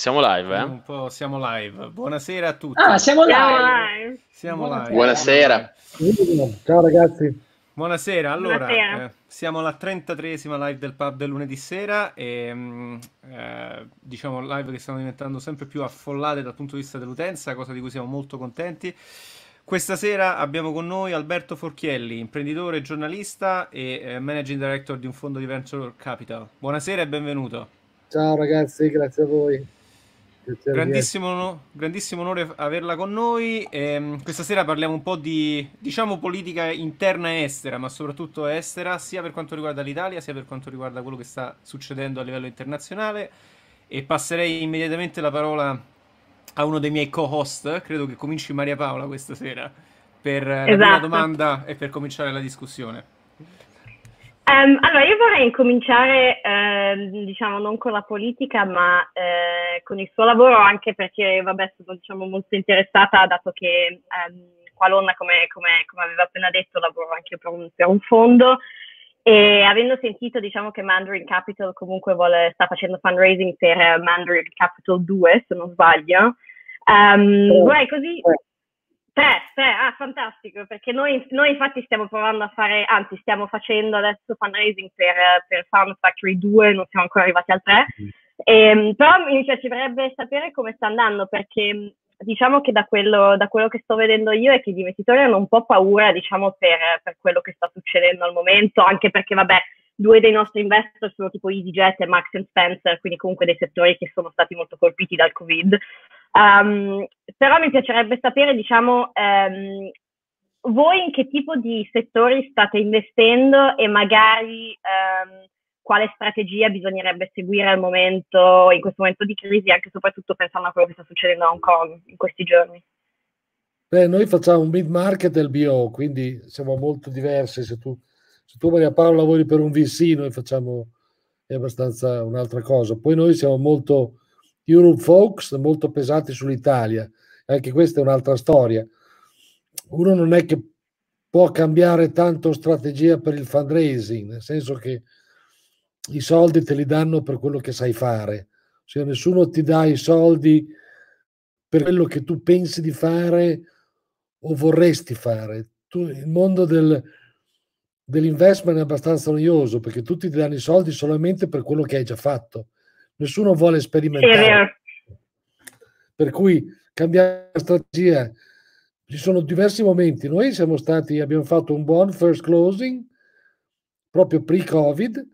Siamo live, eh? Un po' siamo live. Buonasera a tutti. Ah, siamo live. Siamo live. Buonasera. Ciao ragazzi. Buonasera, allora Buonasera. eh, siamo alla 33esima live del pub del lunedì sera e mm, eh, diciamo live che stanno diventando sempre più affollate dal punto di vista dell'utenza, cosa di cui siamo molto contenti. Questa sera abbiamo con noi Alberto Forchielli, imprenditore, giornalista e eh, managing director di un fondo di venture capital. Buonasera e benvenuto. Ciao ragazzi, grazie a voi. Grandissimo, grandissimo onore averla con noi. Ehm, questa sera parliamo un po' di, diciamo, politica interna e estera, ma soprattutto estera, sia per quanto riguarda l'Italia, sia per quanto riguarda quello che sta succedendo a livello internazionale. E passerei immediatamente la parola a uno dei miei co-host, credo che cominci Maria Paola questa sera, per eh, la prima Esatto. domanda e per cominciare la discussione. Ehm, allora, io vorrei incominciare, ehm, diciamo, non con la politica, ma eh, con il suo lavoro, anche perché, vabbè, sono diciamo, molto interessata, dato che ehm, qua a Londra, come, come- come aveva appena detto, lavoro anche per un, per un fondo e avendo sentito, diciamo, che Mandarin Capital comunque vuole, sta facendo fundraising per eh, Mandarin Capital 2, se non sbaglio, ehm, Tre. vorrei così... Tre. Tre, tre, ah, fantastico, perché noi, noi infatti stiamo provando a fare, anzi stiamo facendo adesso fundraising per, per Farm Factory 2, non siamo ancora arrivati al 3, Ehm, però mi piacerebbe sapere come sta andando, perché mh, diciamo che da quello, da quello che sto vedendo io è che gli investitori hanno un po' paura, diciamo, per, per quello che sta succedendo al momento, anche perché, vabbè, due dei nostri investor sono tipo EasyJet e Max Spencer, quindi comunque dei settori che sono stati molto colpiti dal Covid. Um, però mi piacerebbe sapere, diciamo, ehm, voi in che tipo di settori state investendo e magari ehm, quale strategia bisognerebbe seguire al momento, in questo momento di crisi, anche soprattutto pensando a quello che sta succedendo a Hong Kong in questi giorni. Beh, noi facciamo un mid market e il BO, quindi siamo molto diversi. Se tu, se tu Maria Paola lavori per un VC, noi facciamo è abbastanza un'altra cosa. Poi noi siamo molto Europe folks, molto pesanti sull'Italia. Anche questa è un'altra storia. Uno non è che può cambiare tanto strategia per il fundraising, nel senso che i soldi te li danno per quello che sai fare. Cioè, nessuno ti dà i soldi per quello che tu pensi di fare o vorresti fare. Tu- il mondo del, dell'investment è abbastanza noioso perché tutti ti danno i soldi solamente per quello che hai già fatto. Nessuno vuole sperimentare. Per cui cambiare strategia. Ci sono diversi momenti. Noi siamo stati, abbiamo fatto un buon first closing proprio pre-Covid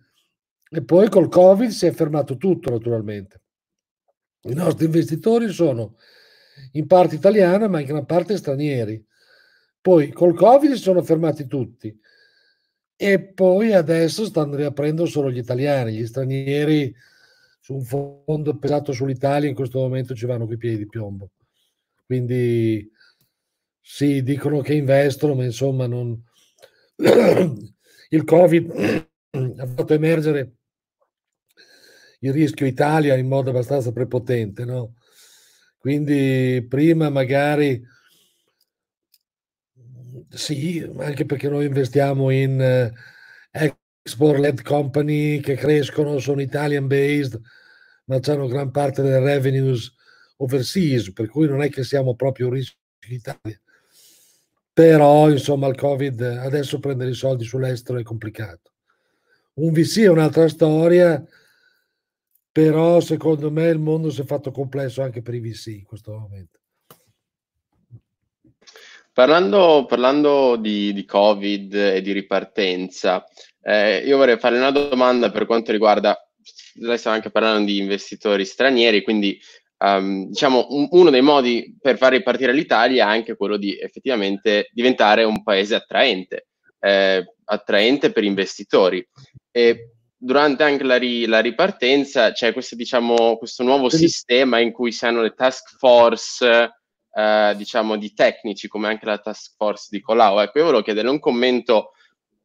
e poi col Covid si è fermato tutto naturalmente. I nostri investitori sono in parte italiana ma in gran parte stranieri. Poi col Covid si sono fermati tutti e poi adesso stanno riaprendo solo gli italiani, gli stranieri su un fondo pesato sull'Italia in questo momento ci vanno coi piedi di piombo. Quindi sì, dicono che investono, ma insomma non... il Covid ha fatto emergere il rischio Italia in modo abbastanza prepotente, no? Quindi prima magari sì, anche perché noi investiamo in eh, export-led company che crescono, sono Italian based, ma hanno gran parte delle revenues overseas, per cui non è che siamo proprio rischio Italia. Però, insomma, il Covid adesso prendere i soldi sull'estero è complicato. Un VC è un'altra storia, però secondo me il mondo si è fatto complesso anche per i VC in questo momento. Parlando, parlando di, di Covid e di ripartenza, eh, io vorrei fare una domanda per quanto riguarda, lei stava anche parlando di investitori stranieri, quindi ehm, diciamo un- uno dei modi per far ripartire l'Italia è anche quello di effettivamente diventare un paese attraente, eh, attraente per investitori. E durante anche la, ri- la ripartenza c'è questo, diciamo, questo nuovo sistema in cui si hanno le task force eh, diciamo di tecnici come anche la task force di Colau. Ecco, io volevo chiedere un commento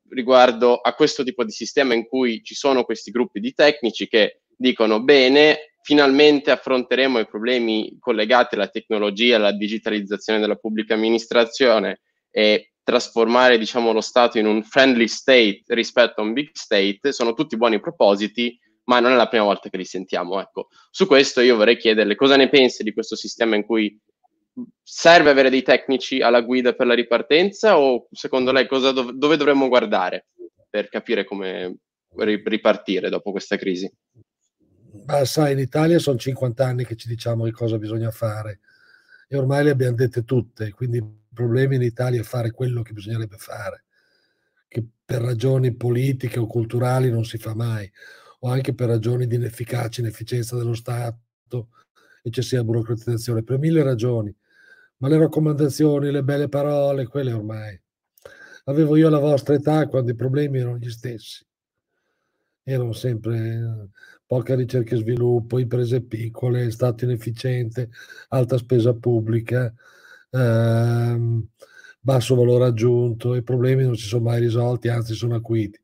riguardo a questo tipo di sistema in cui ci sono questi gruppi di tecnici che dicono bene, finalmente affronteremo i problemi collegati alla tecnologia, alla digitalizzazione della pubblica amministrazione e trasformare diciamo lo Stato in un friendly state rispetto a un big state, sono tutti buoni propositi, ma non è la prima volta che li sentiamo. Ecco. Su questo io vorrei chiederle cosa ne pensi di questo sistema in cui serve avere dei tecnici alla guida per la ripartenza o secondo lei cosa, dove, dovremmo guardare per capire come ripartire dopo questa crisi? Ma sai, in Italia sono 50 anni che ci diciamo che cosa bisogna fare e ormai le abbiamo dette tutte, quindi il problema in Italia è fare quello che bisognerebbe fare, che per ragioni politiche o culturali non si fa mai, o anche per ragioni di inefficacia, inefficienza dello Stato, eccessiva burocratizzazione, per mille ragioni. Ma le raccomandazioni, le belle parole, quelle ormai. Avevo io la vostra età quando i problemi erano gli stessi. Erano sempre poca ricerca e sviluppo, imprese piccole, Stato inefficiente, alta spesa pubblica, ehm, basso valore aggiunto, i problemi non si sono mai risolti, anzi sono acuiti.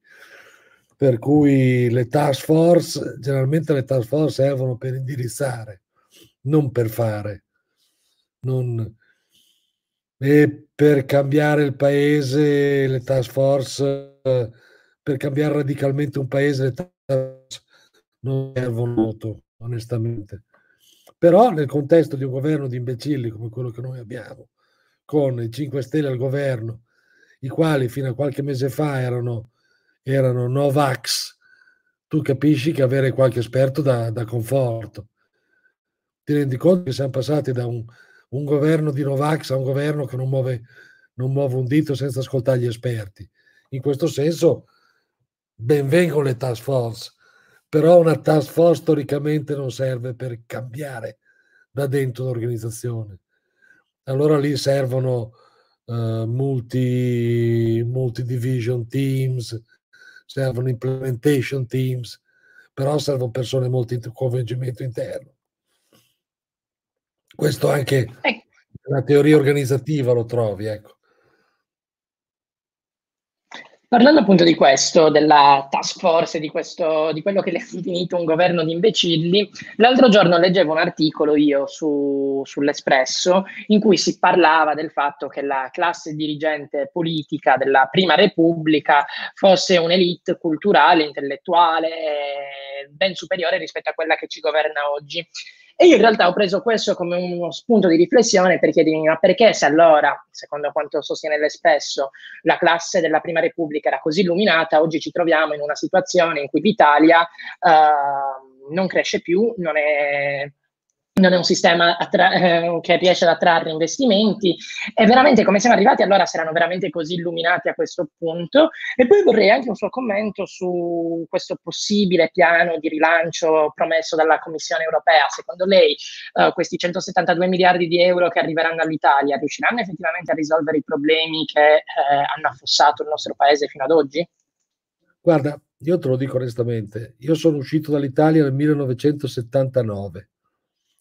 Per cui le task force, generalmente le task force servono per indirizzare, non per fare. Non, e per cambiare il paese, le task force, per cambiare radicalmente un paese, le task force non servono molto, onestamente. Però nel contesto di un governo di imbecilli come quello che noi abbiamo, con i 5 Stelle al governo, i quali fino a qualche mese fa erano, erano Novax, tu capisci che avere qualche esperto da, da conforto. Ti rendi conto che siamo passati da un, un governo di Novax a un governo che non muove, non muove un dito senza ascoltare gli esperti. In questo senso, benvengono le task force, però una task force storicamente non serve per cambiare da dentro l'organizzazione. Allora lì servono uh, multi, multi division teams, servono implementation teams, però servono persone molto in coinvolgimento interno. Questo anche nella teoria organizzativa lo trovi, ecco. Parlando appunto di questo, della task force, di, questo, di quello che le ha definito un governo di imbecilli, l'altro giorno leggevo un articolo io su, sull'Espresso in cui si parlava del fatto che la classe dirigente politica della Prima Repubblica fosse un'elite culturale, intellettuale, ben superiore rispetto a quella che ci governa oggi. E io in realtà ho preso questo come uno spunto di riflessione per chiedermi ma perché se allora, secondo quanto sostiene l'Espresso, la classe della Prima Repubblica era così illuminata, oggi ci troviamo in una situazione in cui l'Italia uh, non cresce più, non è non è un sistema attra- eh, che riesce ad attrarre investimenti. E veramente come siamo arrivati allora se erano veramente così illuminati a questo punto. E poi vorrei anche un suo commento su questo possibile piano di rilancio promesso dalla Commissione europea. Secondo lei eh, questi 172 miliardi di euro che arriveranno all'Italia riusciranno effettivamente a risolvere i problemi che eh, hanno affossato il nostro paese fino ad oggi? Guarda, io te lo dico onestamente, io sono uscito dall'Italia nel 1979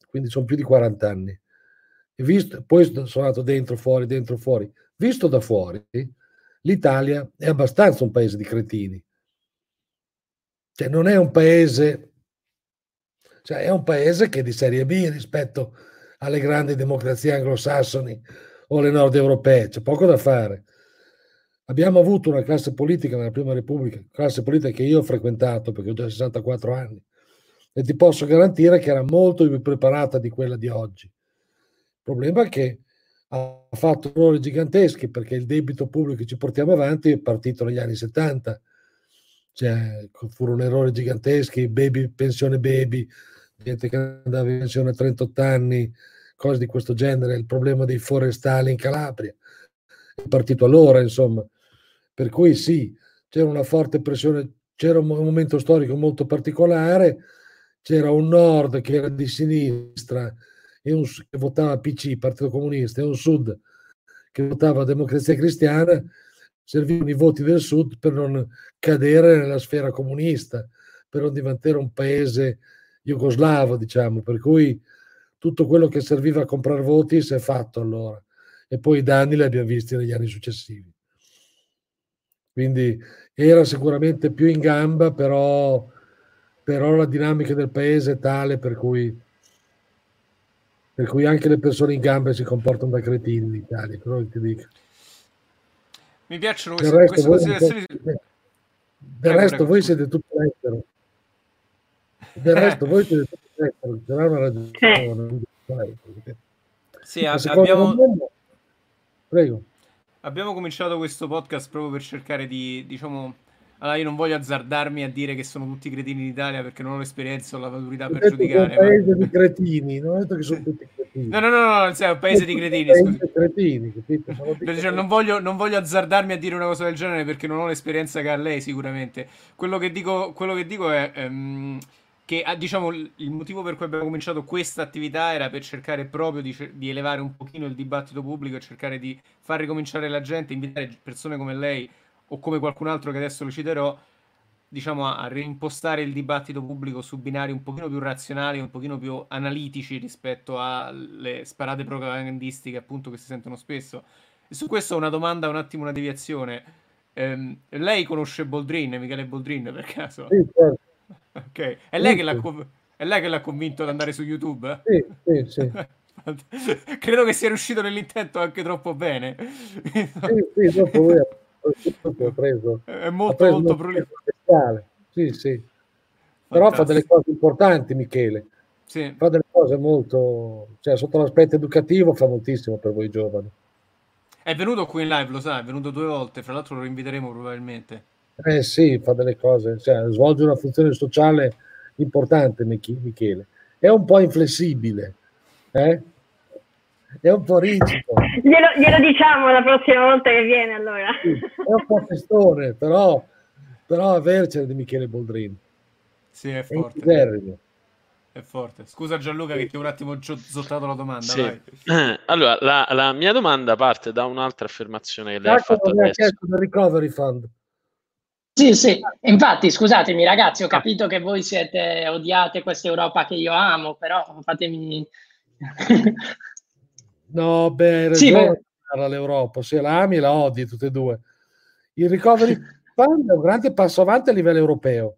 quindi sono più di 40 anni. E visto, poi sono andato dentro, fuori, dentro, fuori. Visto da fuori, l'Italia è abbastanza un paese di cretini. Cioè non è un paese, cioè è un paese che è di serie B rispetto alle grandi democrazie anglosassoni o le nord europee, c'è poco da fare. Abbiamo avuto una classe politica nella Prima Repubblica, classe politica che io ho frequentato perché ho già 64 anni, e ti posso garantire che era molto più preparata di quella di oggi. Il problema è che ha fatto errori giganteschi perché il debito pubblico che ci portiamo avanti è partito negli anni 70, cioè furono errori giganteschi, baby, pensione baby, gente che andava in pensione a 38 anni, cose di questo genere, il problema dei forestali in Calabria, è partito allora, insomma. Per cui sì, c'era una forte pressione, c'era un momento storico molto particolare, c'era un nord che era di sinistra e un, che votava PC, Partito Comunista, e un sud che votava Democrazia Cristiana, servivano i voti del sud per non cadere nella sfera comunista, per non diventare un paese jugoslavo, diciamo, per cui tutto quello che serviva a comprare voti si è fatto allora e poi i danni li abbiamo visti negli anni successivi. Quindi era sicuramente più in gamba, però però la dinamica del paese è tale per cui, per cui anche le persone in gambe si comportano da cretini in Italia, però ti dico. Mi piacciono queste, queste considerazioni. Del resto voi siete tutti all'estero. Del resto voi siete c'era una ragione. Sì, abbiamo... Domanda... Prego. Abbiamo cominciato questo podcast proprio per cercare di, diciamo, allora io non voglio azzardarmi a dire che sono tutti cretini in Italia perché non ho l'esperienza o la maturità per giudicare. È un paese ma... di cretini, non ho detto che sono tutti cretini. No, no, no, no, è un paese di cretini. Paese cretini cioè, non, voglio, non, voglio, azzardarmi a dire una cosa del genere perché non ho l'esperienza che ha lei sicuramente. Quello che dico, quello che dico è... Um, che ah, diciamo il motivo per cui abbiamo cominciato questa attività era per cercare proprio di, di, elevare un pochino il dibattito pubblico e cercare di far ricominciare la gente, invitare persone come lei o come qualcun altro che adesso lo citerò, diciamo a, a reimpostare il dibattito pubblico su binari un pochino più razionali, un pochino più analitici rispetto alle sparate propagandistiche appunto che si sentono spesso. E su questo ho una domanda, un attimo una deviazione. Ehm, lei conosce Boldrin, Michele Boldrin per caso? Sì, certo. Ok, è lei, sì, che l'ha, è lei che l'ha convinto ad andare su YouTube? Sì, sì, sì. Credo che sia riuscito nell'intento anche troppo bene. sì, sì, dopo lui ha preso, è molto, preso molto prolifico. Sì, sì. Però fa delle cose importanti, Michele. Sì. Fa delle cose molto... Cioè, sotto l'aspetto educativo fa moltissimo per voi giovani. È venuto qui in live, lo sa, è venuto due volte, fra l'altro lo inviteremo probabilmente. Eh sì, fa delle cose, cioè, svolge una funzione sociale importante Michele. È un po' inflessibile, eh? È un po' rigido. Glielo, glielo, diciamo la prossima volta che viene allora. Sì, è un po' festone, però, però avercene di Michele Boldrini. Sì, è forte. È, è forte. Scusa Gianluca che ti ho un attimo zottato la domanda. Sì. Allora, la, la, mia domanda parte da un'altra affermazione che lei Marco ha fatto adesso. del recovery fund. Sì, sì, infatti scusatemi ragazzi, ho capito che voi siete odiate questa Europa che io amo, però fatemi... no, beh, sì, beh. l'Europa, se la ami la odi tutte e due. Il recovery fund è un grande passo avanti a livello europeo,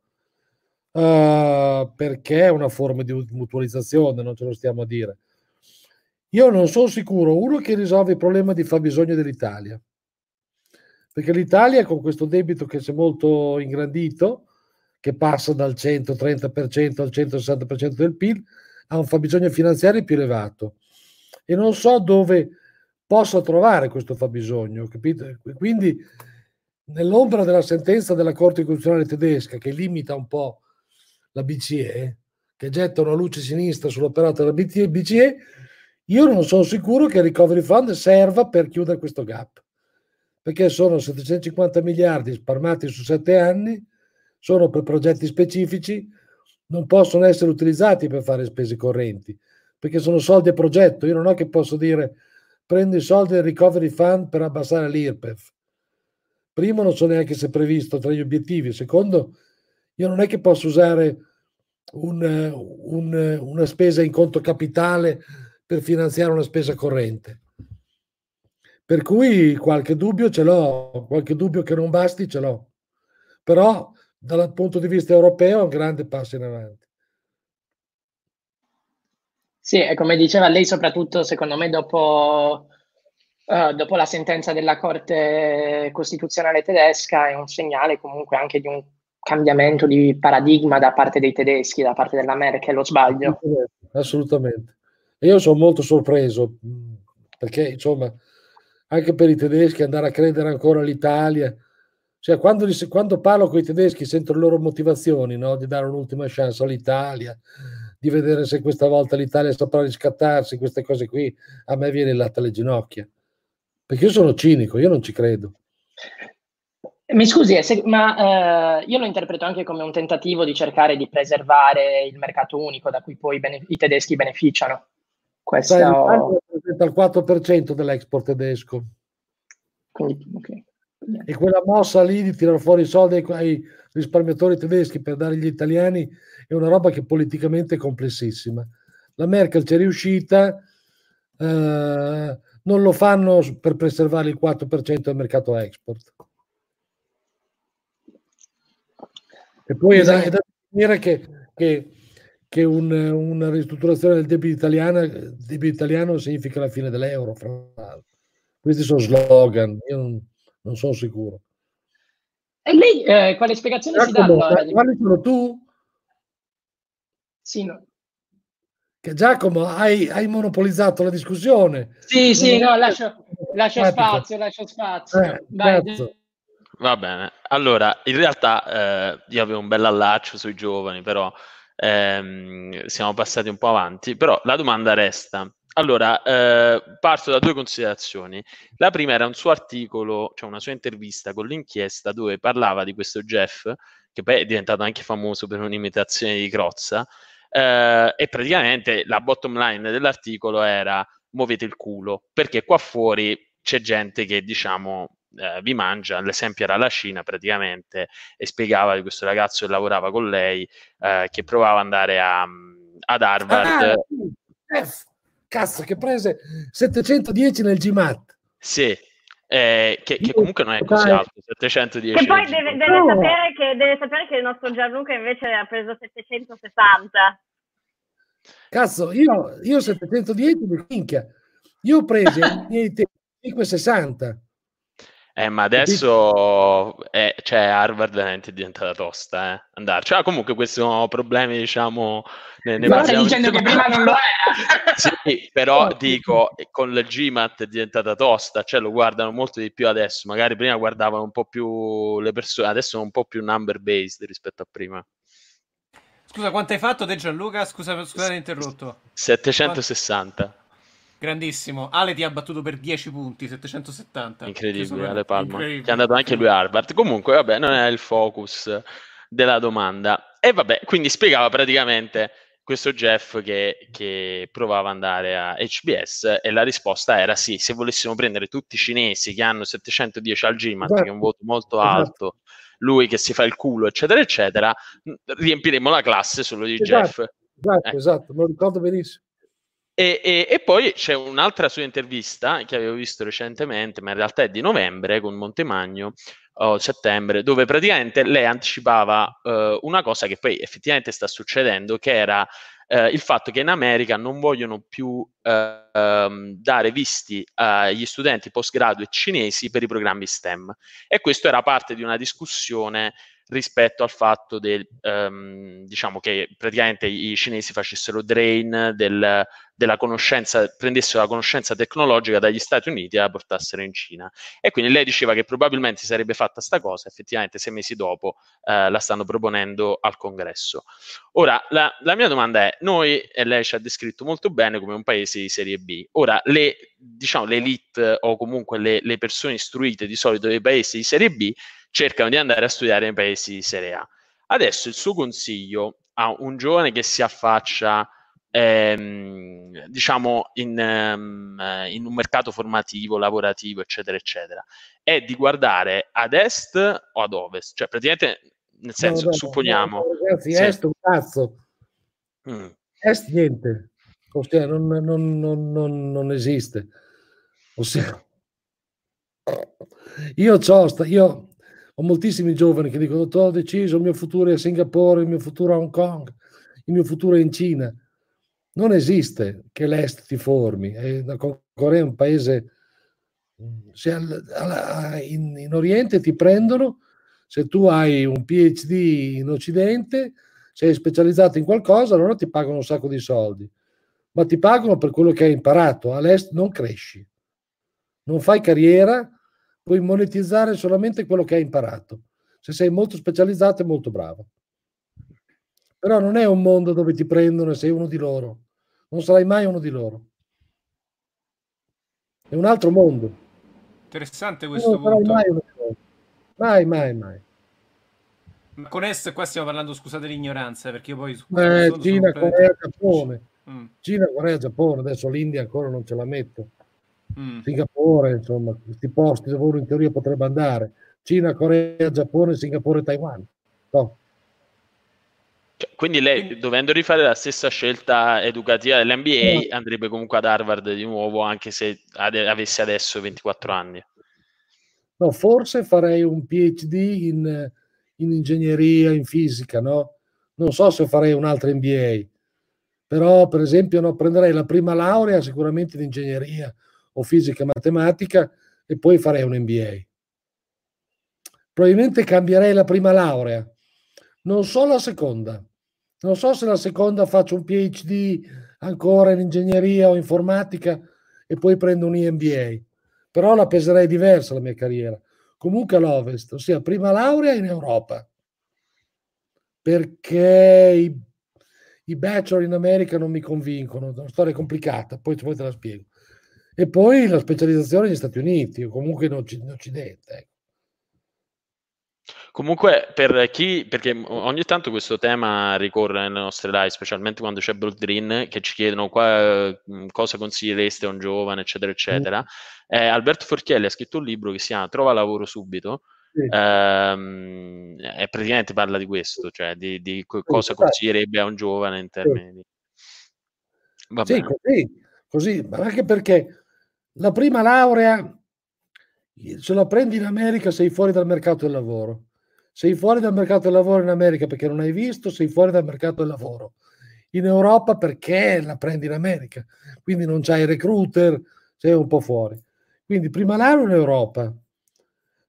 uh, perché è una forma di mutualizzazione, non ce lo stiamo a dire. Io non sono sicuro, uno che risolve il problema di fabbisogno dell'Italia perché l'Italia con questo debito che si è molto ingrandito, che passa dal 130% al 160% del PIL, ha un fabbisogno finanziario più elevato e non so dove possa trovare questo fabbisogno. Capite? Quindi nell'ombra della sentenza della Corte Costituzionale tedesca che limita un po' la BCE, che getta una luce sinistra sull'operato della BCE, io non sono sicuro che il Recovery Fund serva per chiudere questo gap perché sono 750 miliardi sparmati su sette anni, sono per progetti specifici, non possono essere utilizzati per fare spese correnti, perché sono soldi a progetto. Io non ho che posso dire prendo i soldi del recovery fund per abbassare l'IRPEF. Primo, non so neanche se è previsto tra gli obiettivi. Secondo, io non è che posso usare un, un, una spesa in conto capitale per finanziare una spesa corrente. Per cui qualche dubbio ce l'ho, qualche dubbio che non basti ce l'ho. Però dal punto di vista europeo è un grande passo in avanti. Sì, e come diceva lei, soprattutto secondo me dopo, uh, dopo la sentenza della Corte Costituzionale tedesca è un segnale comunque anche di un cambiamento di paradigma da parte dei tedeschi, da parte della Merkel, lo sbaglio? Assolutamente. Io sono molto sorpreso perché insomma anche per i tedeschi andare a credere ancora all'Italia. Cioè, quando, quando parlo con i tedeschi sento le loro motivazioni no? di dare un'ultima chance all'Italia, di vedere se questa volta l'Italia saprà riscattarsi, queste cose qui, a me viene il latte alle ginocchia. Perché io sono cinico, io non ci credo. Mi scusi, eh, se, ma eh, io lo interpreto anche come un tentativo di cercare di preservare il mercato unico da cui poi i, bene- i tedeschi beneficiano. Questo rappresenta il 4% dell'export tedesco. Quindi, okay. E quella mossa lì di tirare fuori i soldi ai risparmiatori tedeschi per dare agli italiani è una roba che politicamente è complessissima. La Merkel ci è riuscita, eh, non lo fanno per preservare il 4% del mercato export. E poi è da, è da dire che, che che un, una ristrutturazione del debito italiano, debito italiano significa la fine dell'euro. Questi sono slogan, io non, non sono sicuro. E lei eh, quale spiegazione Giacomo, si dà allora? Quali sono tu? Sì, no. Che Giacomo, hai, hai monopolizzato la discussione. Sì, sì, no, lascio, lascio spazio, lascio spazio. Eh, Vai. Va bene, allora in realtà eh, io avevo un bel allaccio sui giovani, però ehm, siamo passati un po' avanti, però la domanda resta. Allora, eh, parto da due considerazioni. La prima era un suo articolo, cioè una sua intervista con l'inchiesta dove parlava di questo Jeff, che poi è diventato anche famoso per un'imitazione di Crozza, eh, e praticamente la bottom line dell'articolo era muovete il culo, perché qua fuori c'è gente che diciamo eh, vi mangia, l'esempio era la Cina praticamente, e spiegava di questo ragazzo che lavorava con lei, eh, che provava ad andare a, ad Harvard. Ah, F, cazzo, che prese 710 nel GMAT. Sì, eh, che, che comunque non è così alto, 710. Che poi deve, deve sapere che, deve sapere che il nostro Gianluca invece ha preso 760. Cazzo, io, io 710 di minchia. Io ho preso ai miei tempi 560. Eh, ma adesso è, cioè, Harvard veramente è diventata tosta, eh, andarci. Ah, comunque questi sono problemi, diciamo, ne, ne Ma stai dicendo che prima non lo era? Sì, però dico, con il GMAT è diventata tosta, cioè lo guardano molto di più adesso, magari prima guardavano un po' più le persone, adesso sono un po' più number based rispetto a prima. Scusa, quanto hai fatto te Gianluca? Scusa, scusate interrotto. 760, Grandissimo. Ale ti ha battuto per 10 punti, 770. incredibile, Ale Palma, incredibile. che è andato anche lui a Harvard. Comunque, vabbè, non è il focus della domanda. E vabbè, quindi spiegava praticamente questo Jeff che, che provava ad andare a HBS e la risposta era sì, se volessimo prendere tutti i cinesi che hanno 710 al GMAT, che è un voto molto Esatto. alto, lui che si fa il culo, eccetera, eccetera, riempiremo la classe solo di Esatto. Jeff. Esatto, Eh. esatto, me lo ricordo benissimo. E, e- e poi c'è un'altra sua intervista che avevo visto recentemente, ma in realtà è di novembre con Montemagno o settembre, dove praticamente lei anticipava eh, una cosa che poi effettivamente sta succedendo, che era eh, il fatto che in America non vogliono più eh, dare visti agli studenti postgraduate cinesi per i programmi STEM. E questo era parte di una discussione rispetto al fatto del, ehm, diciamo che praticamente i cinesi facessero drain del, della conoscenza, prendessero la conoscenza tecnologica dagli Stati Uniti e la portassero in Cina. E quindi lei diceva che probabilmente si sarebbe fatta sta cosa, effettivamente sei mesi dopo eh, la stanno proponendo al congresso. Ora, la, la mia domanda è, noi, e lei ci ha descritto molto bene come un paese di serie B, ora le, diciamo, l'elite o comunque le, le persone istruite di solito dei paesi di serie B cercano di andare a studiare nei paesi di serie A. Adesso il suo consiglio a un giovane che si affaccia ehm, diciamo in, ehm, in un mercato formativo, lavorativo, eccetera, eccetera, è di guardare ad est o ad ovest, cioè praticamente nel senso, No, no, supponiamo, no, ragazzi, Sì. est un cazzo. Mm, Est niente. Ossia, non, non- non- non- non esiste. Ossia, io, io ho moltissimi giovani che dicono: Ho deciso, il mio futuro è a Singapore, il mio futuro è a Hong Kong, il mio futuro è in Cina. Non esiste che l'Est ti formi. La Co- Corea è un paese. se in, in Oriente ti prendono se tu hai un PhD in Occidente, sei specializzato in qualcosa, allora ti pagano un sacco di soldi, ma ti pagano per quello che hai imparato. All'est non cresci, non fai carriera, puoi monetizzare solamente quello che hai imparato. Se sei molto specializzato e molto bravo. Però non è un mondo dove ti prendono e sei uno di loro. Non sarai mai uno di loro. È un altro mondo. Interessante questo non punto. mai. Mai, mai, mai. Ma con est qua stiamo parlando, scusate l'ignoranza, perché io poi Eh, sono Cina, completamente- Corea, Giappone. Mm, Cina, Corea, Giappone, adesso l'India ancora non ce la metto. Mm. Singapore, insomma, questi posti dove uno in teoria potrebbe andare. Cina, Corea, Giappone, Singapore, Taiwan. No. cioè, quindi lei, dovendo rifare la stessa scelta educativa dell'NBA, No. andrebbe comunque ad Harvard di nuovo, anche se ade- avesse adesso 24 anni. No, forse farei un PhD in, in ingegneria, in fisica, no? Non so se farei un'altra MBA, però per esempio no, prenderei la prima laurea sicuramente in ingegneria o fisica e matematica e poi farei un MBA. Probabilmente cambierei la prima laurea, non so la seconda, Non so se la seconda faccio un PhD ancora in ingegneria o informatica e poi prendo un EMBA, però la peserei diversa la mia carriera. Comunque all'Ovest, ossia prima laurea in Europa, perché i, i bachelor in America non mi convincono, è una storia complicata, poi, poi te la spiego. E poi la specializzazione negli Stati Uniti o comunque in, Occidente. Ecco. Comunque, per chi, perché ogni tanto questo tema ricorre nelle nostre live, specialmente quando c'è Broad Green, che ci chiedono qua, cosa consigliereste a un giovane, eccetera, eccetera. Mm. Eh, Alberto Forchielli ha scritto un libro che si chiama Trova lavoro subito. Sì. Ehm, e praticamente parla di questo, cioè di, di cosa sì, consiglierebbe a un giovane in termini di... Va sì, così, così, ma anche perché la prima laurea, se la prendi in America sei fuori dal mercato del lavoro. Sei fuori dal mercato del lavoro in America perché non hai visto, sei fuori dal mercato del lavoro. In Europa perché la prendi in America. Quindi non c'hai recruiter, sei un po' fuori. Quindi prima laurea in Europa,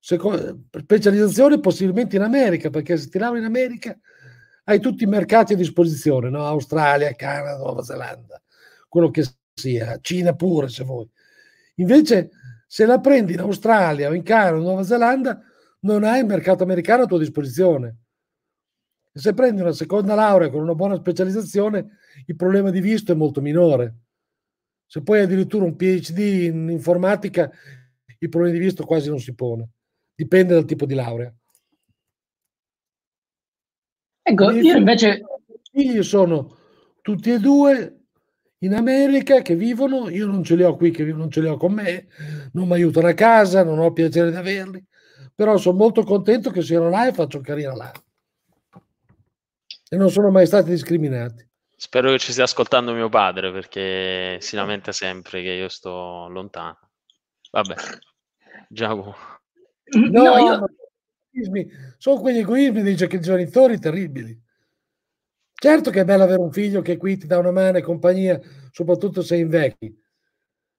Secondo, specializzazione possibilmente in America, perché se ti lauri in America hai tutti i mercati a disposizione, no? Australia, Canada, Nuova Zelanda, quello che sia, Cina pure se vuoi. Invece se la prendi in Australia o in Canada o Nuova Zelanda non hai il mercato americano a tua disposizione. E se prendi una seconda laurea con una buona specializzazione, il problema di visto è molto minore. Se poi addirittura un PhD in informatica, il problema di visto quasi non si pone. Dipende dal tipo di laurea. Ecco, io invece... I figli sono tutti e due in America che vivono, io non ce li ho qui, che non ce li ho con me, non mi aiutano a casa, non ho il piacere di averli, però sono molto contento che siano là e faccio carriera là. E non sono mai stati discriminati. Spero che ci stia ascoltando mio padre perché si lamenta sempre che io sto lontano. Vabbè, Giacomo. No, no io... sono quegli egoismi dei genitori terribili. Certo che è bello avere un figlio che qui ti dà una mano e compagnia, soprattutto se invecchi,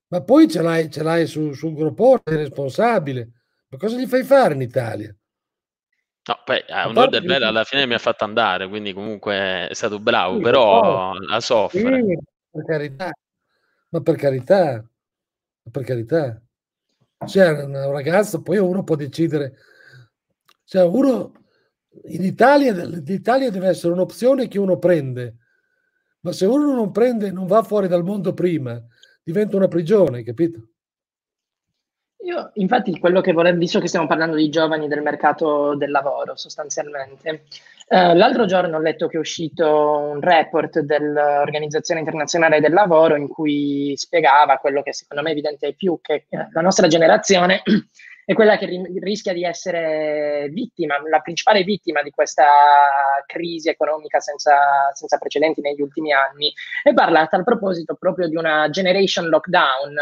ma poi ce l'hai, ce l'hai su, sul gruppone, è responsabile. Ma cosa gli fai fare in Italia? No, poi a un del bello alla fine mi ha fatto andare, quindi comunque è stato bravo, sì, però la soffre. Sì, per carità, ma per carità, ma per carità cioè un ragazzo, poi uno può decidere, cioè uno in Italia, l'Italia deve essere un'opzione che uno prende, ma se uno non prende, non va fuori dal mondo prima, diventa una prigione, capito? Io, infatti, quello che vorrei, visto che stiamo parlando di giovani del mercato del lavoro, sostanzialmente, eh, l'altro giorno ho letto che è uscito un report dell'Organizzazione Internazionale del Lavoro in cui spiegava quello che secondo me è evidente ai più, che eh, la nostra generazione è quella che ri- rischia di essere vittima, la principale vittima di questa crisi economica senza, senza precedenti negli ultimi anni. E parla a tal proposito proprio di una generation lockdown,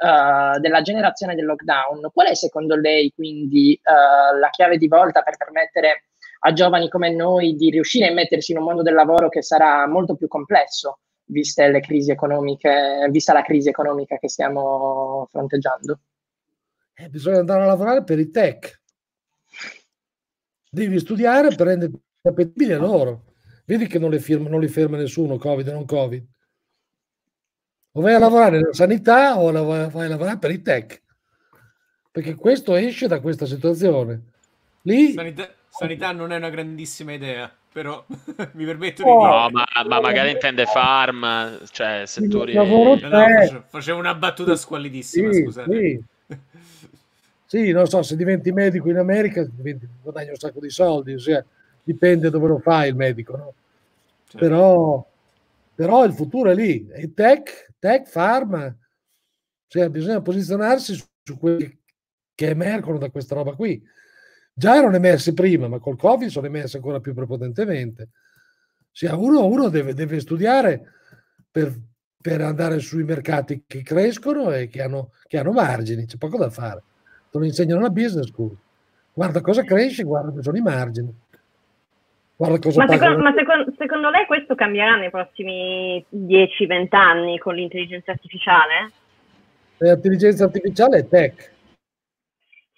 uh, della generazione del lockdown, qual è secondo lei quindi uh, la chiave di volta per permettere a giovani come noi di riuscire a mettersi in un mondo del lavoro che sarà molto più complesso, viste le crisi economiche, vista la crisi economica che stiamo fronteggiando? Eh, bisogna andare a lavorare per i tech. Devi studiare per rendere appetibile loro. Vedi che non, le firma, non li ferma nessuno, Covid o non Covid. O vai a lavorare nella sanità o vai a lavorare per i tech. Perché questo esce da questa situazione. Lì... Sanità, sanità non è una grandissima idea, però mi permetto di oh, dire... No, ma, ma, magari intende farm, cioè settori... No, no, facevo, facevo, una battuta squallidissima, sì, scusate. Sì. Sì. non so, se diventi medico in America guadagni un sacco di soldi, ossia, dipende dove lo fai il medico, no? Certo. Però, però il futuro è lì, è tech, tech, pharma, cioè bisogna posizionarsi su, su quelli che emergono da questa roba qui. Già erano emersi prima, ma col Covid sono emersi ancora più prepotentemente. Cioè, uno, uno deve, deve, studiare per, per, andare sui mercati che crescono e che hanno, che hanno margini, c'è poco da fare. Te lo insegnano la business school. Guarda cosa cresce, guarda che sono i margini. Ma, secondo, ma secondo, secondo, lei questo cambierà nei prossimi 10-20 anni con l'intelligenza artificiale? L'intelligenza artificiale è tech.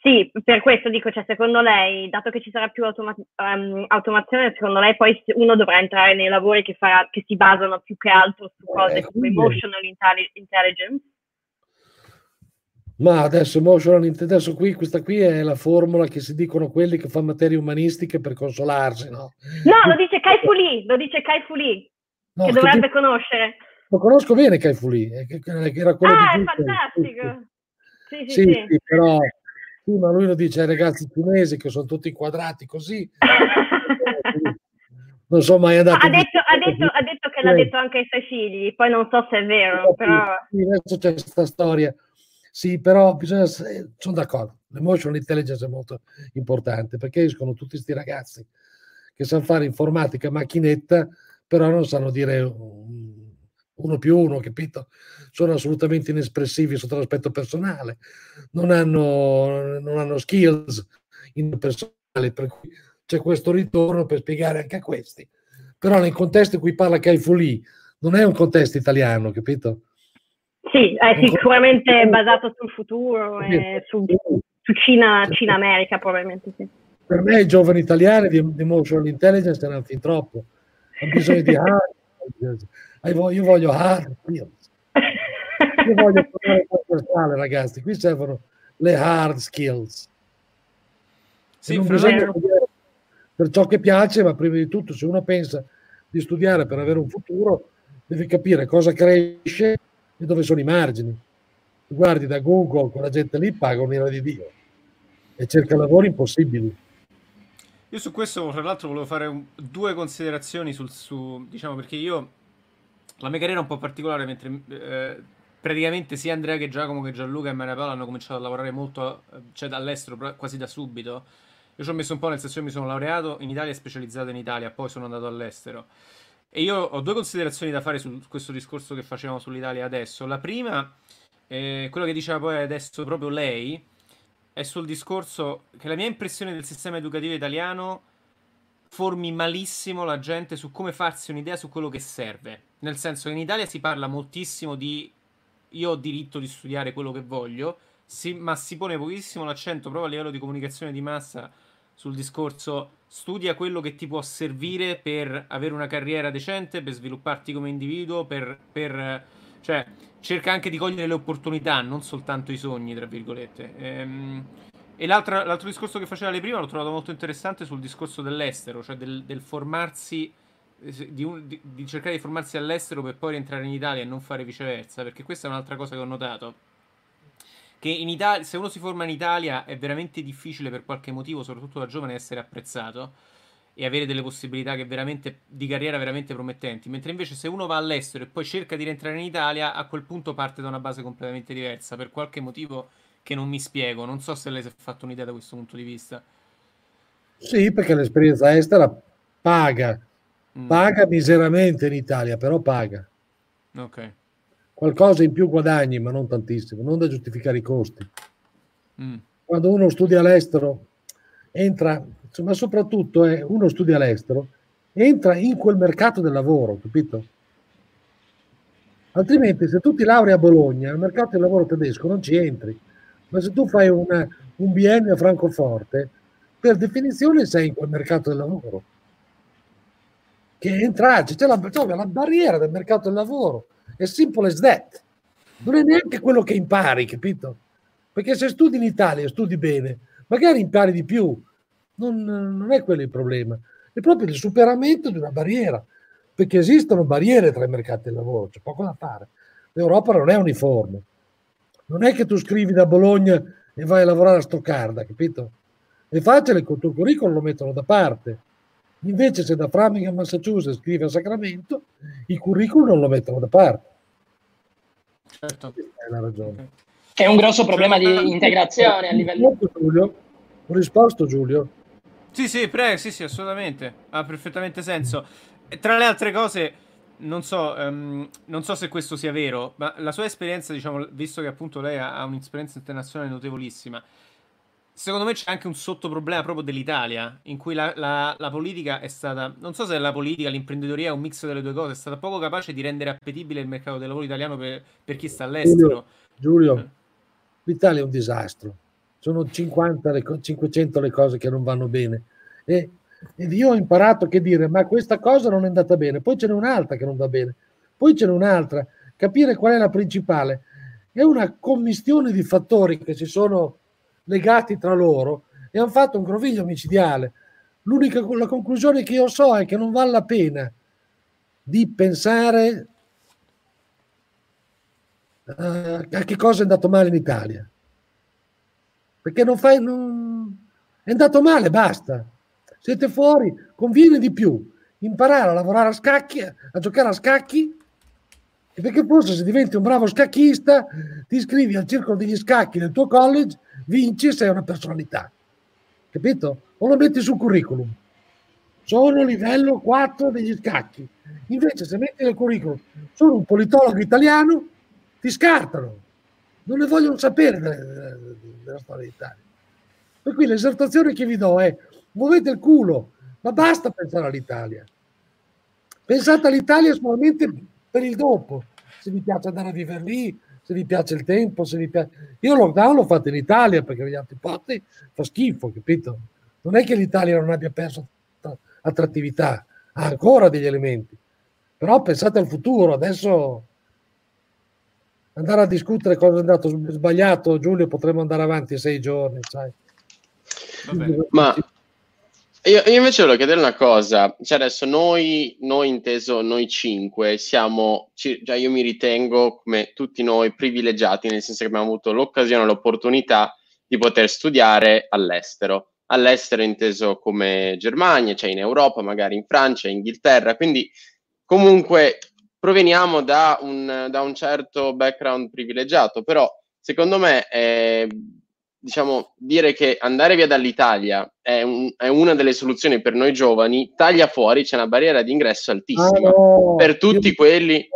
Sì, per questo dico, cioè, secondo lei, dato che ci sarà più automa- um, automazione, secondo lei poi uno dovrà entrare nei lavori che, farà, che si basano più che altro su cose eh, come emotional intelligence? Ma adesso emotional adesso qui, questa qui è la formula che si dicono quelli che fanno materie umanistiche per consolarsi, no? No, lo dice Kai Fu Lee, lo dice Kai Fu Lee, no, che dovrebbe che conoscere. Lo conosco bene Kai Fu Lee, era quello ah, è fantastico. Sì, sì, sì, sì, però sì, ma lui lo dice ai ragazzi cinesi che sono tutti inquadrati così. non so mai andato. Ha detto, ha, detto, ha detto, che l'ha detto anche ai suoi figli, poi non so se è vero. Però... Sì, adesso c'è questa storia. Sì, però bisogna, sono d'accordo. L'emotional intelligence è molto importante perché escono tutti questi ragazzi che sanno fare informatica macchinetta, però non sanno dire uno più uno, capito? Sono assolutamente inespressivi sotto l'aspetto personale, non hanno, non hanno skills interpersonali, per cui c'è questo ritorno per spiegare anche a questi. Però nel contesto in cui parla Kai Fu Lee, non è un contesto italiano, capito? Sì, è sicuramente basato sul futuro e su, su Cina, Cina-America probabilmente sì. Per me i giovani italiani di, di emotional intelligence erano fin troppo, hanno bisogno di io voglio hard skills. Io voglio parlare trasversale, ragazzi. Qui servono le hard skills. Sì, non bisogna per ciò che piace, ma prima di tutto, se uno pensa di studiare per avere un futuro, deve capire cosa cresce e dove sono i margini. guardi da Google, quella gente lì paga un'ira di Dio e cerca lavori impossibili. Io su questo, tra l'altro, volevo fare un, due considerazioni sul, su, diciamo, perché io la mia carriera è un po' particolare, mentre eh, praticamente sia Andrea che Giacomo che Gianluca e Maria Paola hanno cominciato a lavorare molto, eh, cioè dall'estero, quasi da subito. Io ci ho messo un po' nel senso che mi sono laureato in Italia e specializzato in Italia, poi sono andato all'estero. E io ho due considerazioni da fare su questo discorso che facevamo sull'Italia adesso. La prima, eh, quello che diceva poi adesso proprio lei, è sul discorso che la mia impressione del sistema educativo italiano formi malissimo la gente su come farsi un'idea su quello che serve. Nel senso che in Italia si parla moltissimo di io ho diritto di studiare quello che voglio, si, ma si pone pochissimo l'accento proprio a livello di comunicazione di massa sul discorso studia quello che ti può servire per avere una carriera decente, per svilupparti come individuo, per, per cioè cerca anche di cogliere le opportunità, non soltanto i sogni, tra virgolette. Ehm, e l'altro discorso che faceva lei prima l'ho trovato molto interessante sul discorso dell'estero, cioè del, del formarsi, eh, di, un, di, di, cercare di formarsi all'estero per poi rientrare in Italia e non fare viceversa, perché questa è un'altra cosa che ho notato. Che Italia, se uno si forma in Italia è veramente difficile per qualche motivo, soprattutto da giovane, essere apprezzato e avere delle possibilità di carriera veramente promettenti. Mentre invece se uno va all'estero e poi cerca di rientrare in Italia, a quel punto parte da una base completamente diversa. Per qualche motivo che non mi spiego. Non so se lei si è fatto un'idea da questo punto di vista. Sì, perché l'esperienza estera paga, mm. paga miseramente in Italia, però paga. Ok. Qualcosa in più guadagni, ma non tantissimo, non da giustificare i costi. Mm. Quando uno studia all'estero, entra, ma soprattutto è, uno studia all'estero, entra in quel mercato del lavoro, capito? Altrimenti, se tu ti lauri a Bologna, al mercato del lavoro tedesco non ci entri ma se tu fai una, un biennio a Francoforte, per definizione sei in quel mercato del lavoro. Che entrarci, c'è la, c'è la barriera del mercato del lavoro, è simple as that. Non è neanche quello che impari, capito? Perché se studi in Italia studi bene, magari impari di più. Non, non è quello il problema, è proprio il superamento di una barriera, perché esistono barriere tra i mercati del lavoro, c'è poco da fare. L'Europa non è uniforme non è che tu scrivi da Bologna e vai a lavorare a Stoccarda, capito? È facile che il tuo curriculum lo mettono da parte. Invece se da Framingham, Massachusetts scrivi a Sacramento, i curriculum non lo mettono da parte. Certo. È la ragione. È un grosso problema di integrazione a livello... Giulio? Ho risposto Giulio? Sì, sì, prego, sì, sì, assolutamente. Ha perfettamente senso. E tra le altre cose, non so, um, non so se questo sia vero, ma la sua esperienza, diciamo, visto che appunto lei ha, ha un'esperienza internazionale notevolissima, secondo me c'è anche un sottoproblema proprio dell'Italia, in cui la, la, la, politica è stata, non so se la politica, l'imprenditoria è un mix delle due cose, è stata poco capace di rendere appetibile il mercato del lavoro italiano per, per chi sta all'estero. Giulio, Giulio eh. l'Italia è un disastro. Sono 50 le, 500 le cose che non vanno bene. E, ed io ho imparato che dire, ma questa cosa non è andata bene, poi ce n'è un'altra che non va bene, poi ce n'è un'altra, capire qual è la principale. È una commistione di fattori che si sono legati tra loro e hanno fatto un groviglio micidiale. L'unica la conclusione che io so è che non vale la pena di pensare uh, a che cosa è andato male in Italia. Perché non fai. Non... È andato male, basta. Siete fuori, conviene di più imparare a lavorare a scacchi, a giocare a scacchi, perché forse se diventi un bravo scacchista, ti iscrivi al circolo degli scacchi del tuo college, vinci e sei una personalità. Capito? O lo metti sul curriculum. Sono livello 4 degli scacchi. Invece se metti nel curriculum, sono un politologo italiano, ti scartano. Non ne vogliono sapere della, della storia d'Italia. Per cui l'esortazione che vi do è muovete il culo, ma basta pensare all'Italia. Pensate all'Italia solamente per il dopo. Se vi piace andare a vivere lì, se vi piace il tempo, se vi piace... Io lockdown l'ho fatto in Italia perché negli altri posti fa schifo, capito? Non è che l'Italia non abbia perso attrattività, ha ancora degli elementi. Però pensate al futuro, adesso andare a discutere cosa è andato sbagliato, Giulio, potremmo andare avanti sei giorni, sai. Ma io, io, invece volevo chiedere una cosa, cioè adesso noi, noi inteso noi cinque, siamo, cioè io mi ritengo come tutti noi privilegiati, nel senso che abbiamo avuto l'occasione, l'opportunità di poter studiare all'estero. All'estero inteso come Germania, cioè in Europa, magari in Francia, Inghilterra, quindi comunque proveniamo da un, da un certo background privilegiato, però secondo me è diciamo, dire che andare via dall'Italia è, un, è, una delle soluzioni per noi giovani, taglia fuori, c'è una barriera di ingresso altissima ah, no, per tutti io... quelli.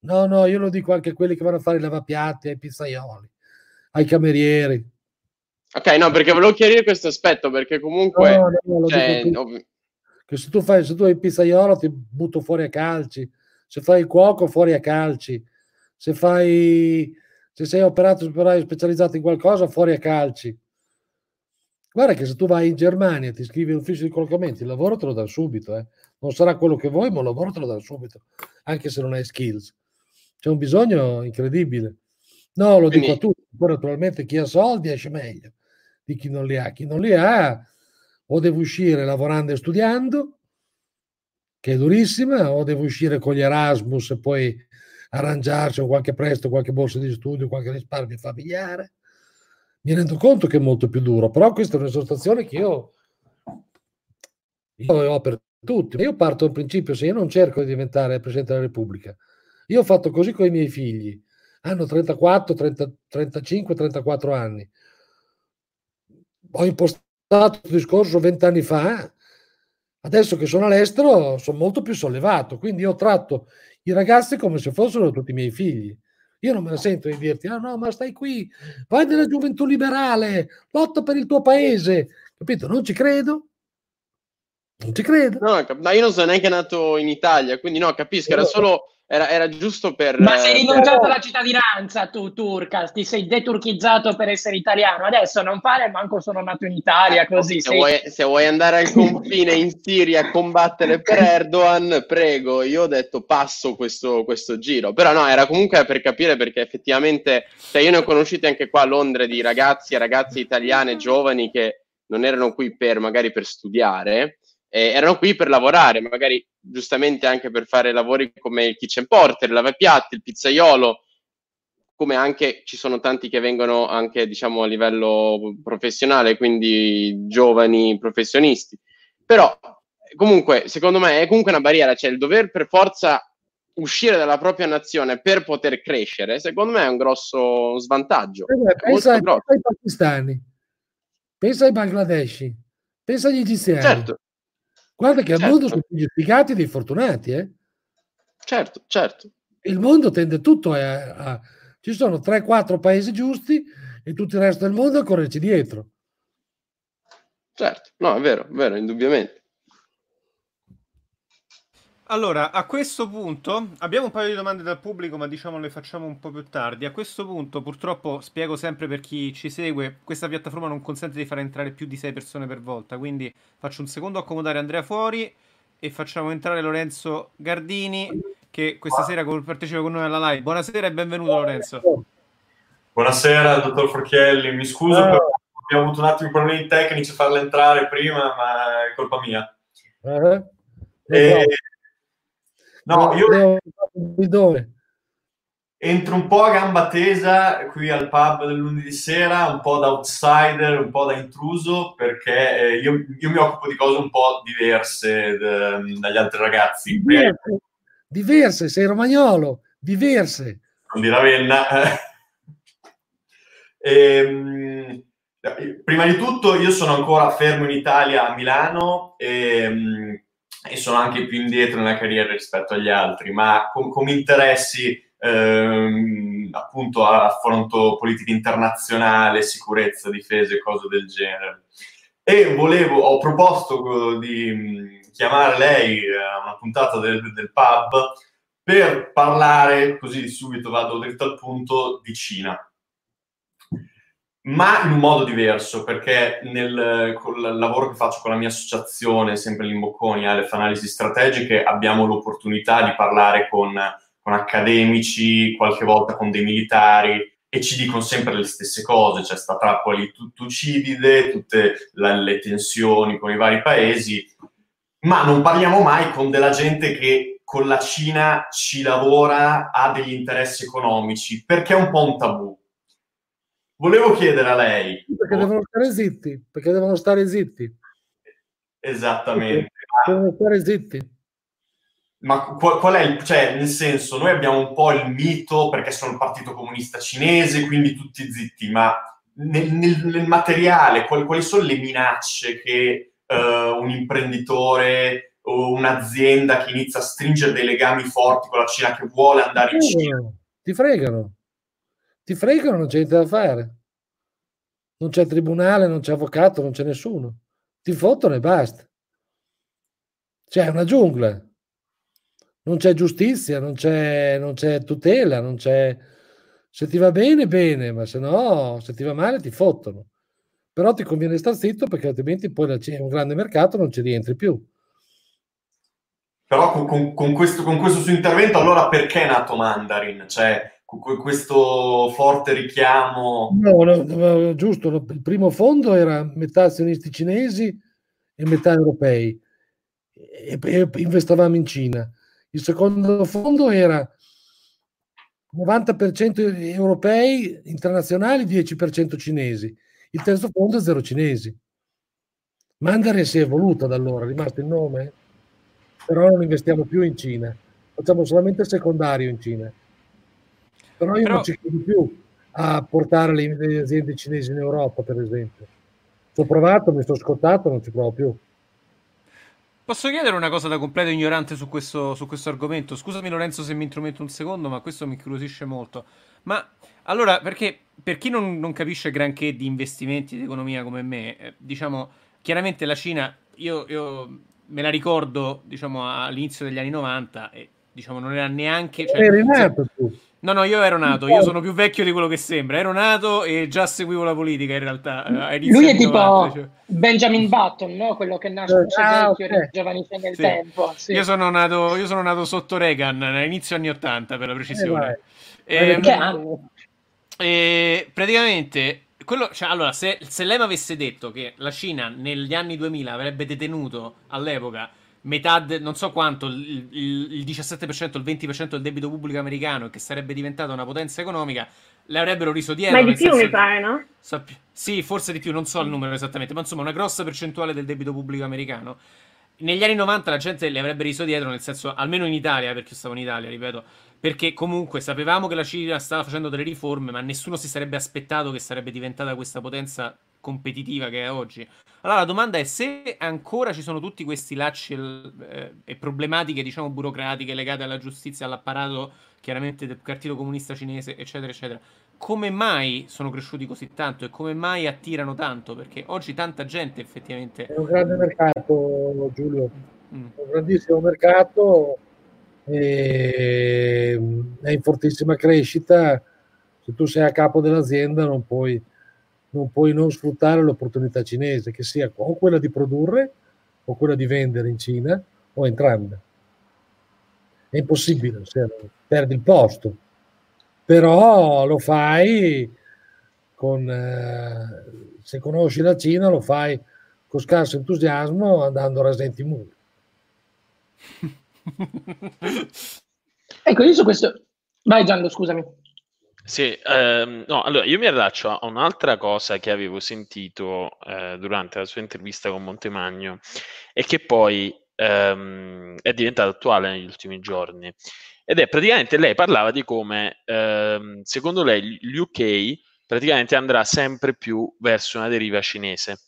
No, no, io lo dico anche a quelli che vanno a fare i lavapiatti, ai pizzaioli, ai camerieri. Ok, no, perché volevo chiarire questo aspetto, perché comunque... No, no, cioè, ov- che se tu, fai, se tu hai il pizzaiolo ti butto fuori a calci, se fai il cuoco fuori a calci, se fai se sei operato specializzato in qualcosa, fuori a calci. Guarda che se tu vai in Germania e ti iscrivi all'ufficio di collocamenti, il lavoro te lo dà subito. Eh. Non sarà quello che vuoi, ma il lavoro te lo dà subito, anche se non hai skills. C'è un bisogno incredibile. No, lo dico a tutti. Poi naturalmente chi ha soldi esce meglio di chi non li ha. Chi non li ha o deve uscire lavorando e studiando, che è durissima, o deve uscire con gli Erasmus e poi arrangiarci con qualche prestito, qualche borsa di studio, qualche risparmio familiare. Mi rendo conto che è molto più duro, però questa è un'esortazione che io, io ho per tutti. Io parto dal principio, se io non cerco di diventare Presidente della Repubblica, io ho fatto così con i miei figli, hanno 34, 30, 35, 34 anni. Ho impostato il discorso vent'anni fa, adesso che sono all'estero sono molto più sollevato, quindi io tratto i ragazzi come se fossero tutti i miei figli. Io non me la sento di dirti, ah no, ma stai qui, vai nella gioventù liberale, lotta per il tuo paese. Capito? Non ci credo. Non ci credo. No, no io non sono neanche nato in Italia, quindi no, capisco, era solo era, era, giusto per... Ma sei rinunciato per... alla cittadinanza tu, Turca, ti sei deturchizzato per essere italiano, adesso non fare, manco sono nato in Italia, così... Se, sei... vuoi, se vuoi, andare al confine in Siria a combattere per Erdogan, prego, io ho detto passo questo, questo giro, però no, era comunque per capire perché effettivamente, cioè io ne ho conosciuti anche qua a Londra di ragazzi e ragazze italiane giovani che non erano qui per magari per studiare, eh, erano qui per lavorare, magari giustamente anche per fare lavori come il kitchen porter, il lavapiatti, il pizzaiolo, come anche ci sono tanti che vengono anche diciamo a livello professionale, quindi giovani professionisti. Però comunque, secondo me è comunque una barriera, cioè il dover per forza uscire dalla propria nazione per poter crescere, secondo me è un grosso svantaggio. Eh pensa, pensa, ai pakistani, pensa ai bangladeshi, pensa agli egiziani. Certo. Guarda che al certo. mondo sono gli spiegati dei fortunati, eh? Certo, certo. Il mondo tende tutto a, a... Ci sono 3-4 paesi giusti e tutto il resto del mondo a correrci dietro. Certo, no, è vero, è vero, indubbiamente. Allora, a questo punto abbiamo un paio di domande dal pubblico, ma diciamo le facciamo un po' più tardi. A questo punto, purtroppo, spiego sempre per chi ci segue, questa piattaforma non consente di far entrare più di 6 persone per volta, quindi faccio un secondo accomodare Andrea fuori e facciamo entrare Lorenzo Gardini, che questa sera partecipa con noi alla live. Buonasera e benvenuto Lorenzo. Buonasera, dottor Forchielli. Mi scuso, uh. abbiamo avuto un attimo di problemi tecnici a farla entrare prima, ma è colpa mia. Uh-huh. E... No, io entro un po' a gamba tesa qui al pub del lunedì sera, un po' da outsider, un po' da intruso, perché eh, io, io, mi occupo di cose un po' diverse d- dagli altri ragazzi. Diverse, diverse sei romagnolo, diverse. Non di Ravenna. ehm, prima di tutto io sono ancora fermo in Italia a Milano e, ehm, e sono anche più indietro nella carriera rispetto agli altri, ma com- come interessi ehm, appunto affronto politica internazionale, sicurezza, difesa e cose del genere. E volevo, ho proposto di mm, chiamare lei a una puntata del, del pub per parlare, così subito vado dritto al punto, di Cina ma in un modo diverso, perché nel col lavoro che faccio con la mia associazione, sempre l'Imbocconi, Alef Analisi Strategiche, abbiamo l'opportunità di parlare con, con, accademici, qualche volta con dei militari, e ci dicono sempre le stesse cose, c'è sta trappola tucidide, tutte la, le tensioni con i vari paesi, ma non parliamo mai con della gente che con la Cina ci lavora, ha degli interessi economici, perché è un po' un tabù Volevo chiedere a lei. Perché devono stare zitti, perché devono stare zitti. Esattamente. Perché devono stare zitti. Ma qual, qual, è il, cioè, nel senso, noi abbiamo un po' il mito perché sono il partito comunista cinese, quindi tutti zitti, ma nel, nel, nel materiale, quali, quali, sono le minacce che uh, un imprenditore o un'azienda che inizia a stringere dei legami forti con la Cina, che vuole andare in Cina? Ti fregano ti fregano, non c'è niente da fare. Non c'è tribunale, non c'è avvocato, non c'è nessuno. Ti fottono e basta. C'è una giungla. Non c'è giustizia, non c'è, non c'è tutela, non c'è... Se ti va bene, bene, ma se no, se ti va male, ti fottono. Però ti conviene stare zitto perché altrimenti poi c'è un grande mercato, non ci rientri più. Però con, con, con, questo, con questo suo intervento, allora perché è nato Mandarin? Cioè, questo forte richiamo. No, no, giusto, il primo fondo era metà azionisti cinesi e metà europei e, e in Cina. Il secondo fondo era 90% europei internazionali, 10% cinesi. Il terzo fondo è zero cinesi. Mandarin si è evoluta da allora, è rimasto il nome, però non investiamo più in Cina, facciamo solamente il secondario in Cina però io Però... non ci credo più a portare le, le, aziende cinesi in Europa, per esempio. Ci ho provato, mi sono scottato, non ci provo più. Posso chiedere una cosa da completo ignorante su questo, su questo argomento? Scusami Lorenzo se mi intrometto un secondo, ma questo mi incuriosisce molto. Ma allora, perché per chi non, non capisce granché di investimenti di economia come me, eh, diciamo, chiaramente la Cina, io, io, me la ricordo, diciamo, all'inizio degli anni 90 e diciamo non era neanche... Cioè, Eri nato tu. No, no, io ero nato, io sono più vecchio di quello che sembra. Ero nato e già seguivo la politica in realtà. Eh, Lui è tipo 90, cioè. Benjamin Button, no? quello che nasce ah, vecchio okay. e giovanissimo nel sì. tempo. Sì. Io, sono nato, io, sono nato, sotto Reagan, all'inizio anni 80 per la precisione. Eh, e, che anno? E praticamente, quello, cioè, allora, se, se lei mi avesse detto che la Cina negli anni 2000 avrebbe detenuto all'epoca metà, de, non so quanto, il, il, il 17%, il 20% del debito pubblico americano che sarebbe diventata una potenza economica, le avrebbero riso dietro. Ma di più mi pare, no? Sappi- sì, forse di più, non so il numero esattamente, ma insomma una grossa percentuale del debito pubblico americano. Negli anni 90 la gente le avrebbe riso dietro, nel senso, almeno in Italia, perché io stavo in Italia, ripeto, perché comunque sapevamo che la Cina stava facendo delle riforme, ma nessuno si sarebbe aspettato che sarebbe diventata questa potenza competitiva che è oggi. Allora la domanda è se ancora ci sono tutti questi lacci eh, e problematiche, diciamo, burocratiche legate alla giustizia, all'apparato chiaramente del Partito Comunista Cinese, eccetera, eccetera. Come mai sono cresciuti così tanto e come mai attirano tanto? Perché oggi tanta gente effettivamente... È un grande mercato, Giulio, mm. un grandissimo mercato, è in fortissima crescita. Se tu sei a capo dell'azienda non puoi non puoi non sfruttare l'opportunità cinese, che sia o quella di produrre o quella di vendere in Cina o entrambe. È impossibile, cioè, perdi il posto, però lo fai con, eh, se conosci la Cina, lo fai con scarso entusiasmo andando a rasenti i muri. ecco, io su questo... Vai Gianlo, scusami. Sì, ehm, no, allora io mi allaccio a un'altra cosa che avevo sentito eh, durante la sua intervista con Montemagno e che poi ehm, è diventata attuale negli ultimi giorni. Ed è praticamente lei parlava di come ehm, secondo lei l'UK praticamente andrà sempre più verso una deriva cinese.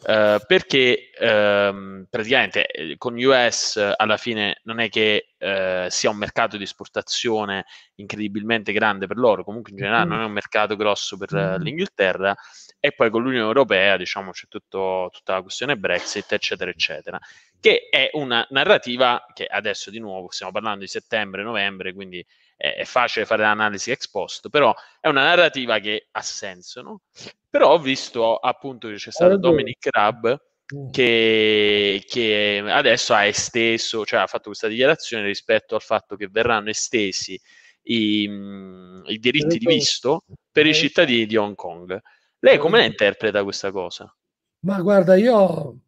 Uh, perché um, praticamente eh, con US alla fine non è che uh, sia un mercato di esportazione incredibilmente grande per loro, comunque in generale non è un mercato grosso per uh, l'Inghilterra, e poi con l'Unione Europea diciamo c'è tutto, tutta la questione Brexit, eccetera, eccetera, che è una narrativa che adesso di nuovo stiamo parlando di settembre, novembre, quindi è, è facile fare l'analisi ex post, però è una narrativa che ha senso, no? Però ho visto appunto che c'è stato allora, Dominic Rabb mm. che, che, adesso ha esteso, cioè ha fatto questa dichiarazione rispetto al fatto che verranno estesi i, mm, i diritti di visto per i cittadini di Hong Kong. Lei come la interpreta questa cosa? Ma guarda, io,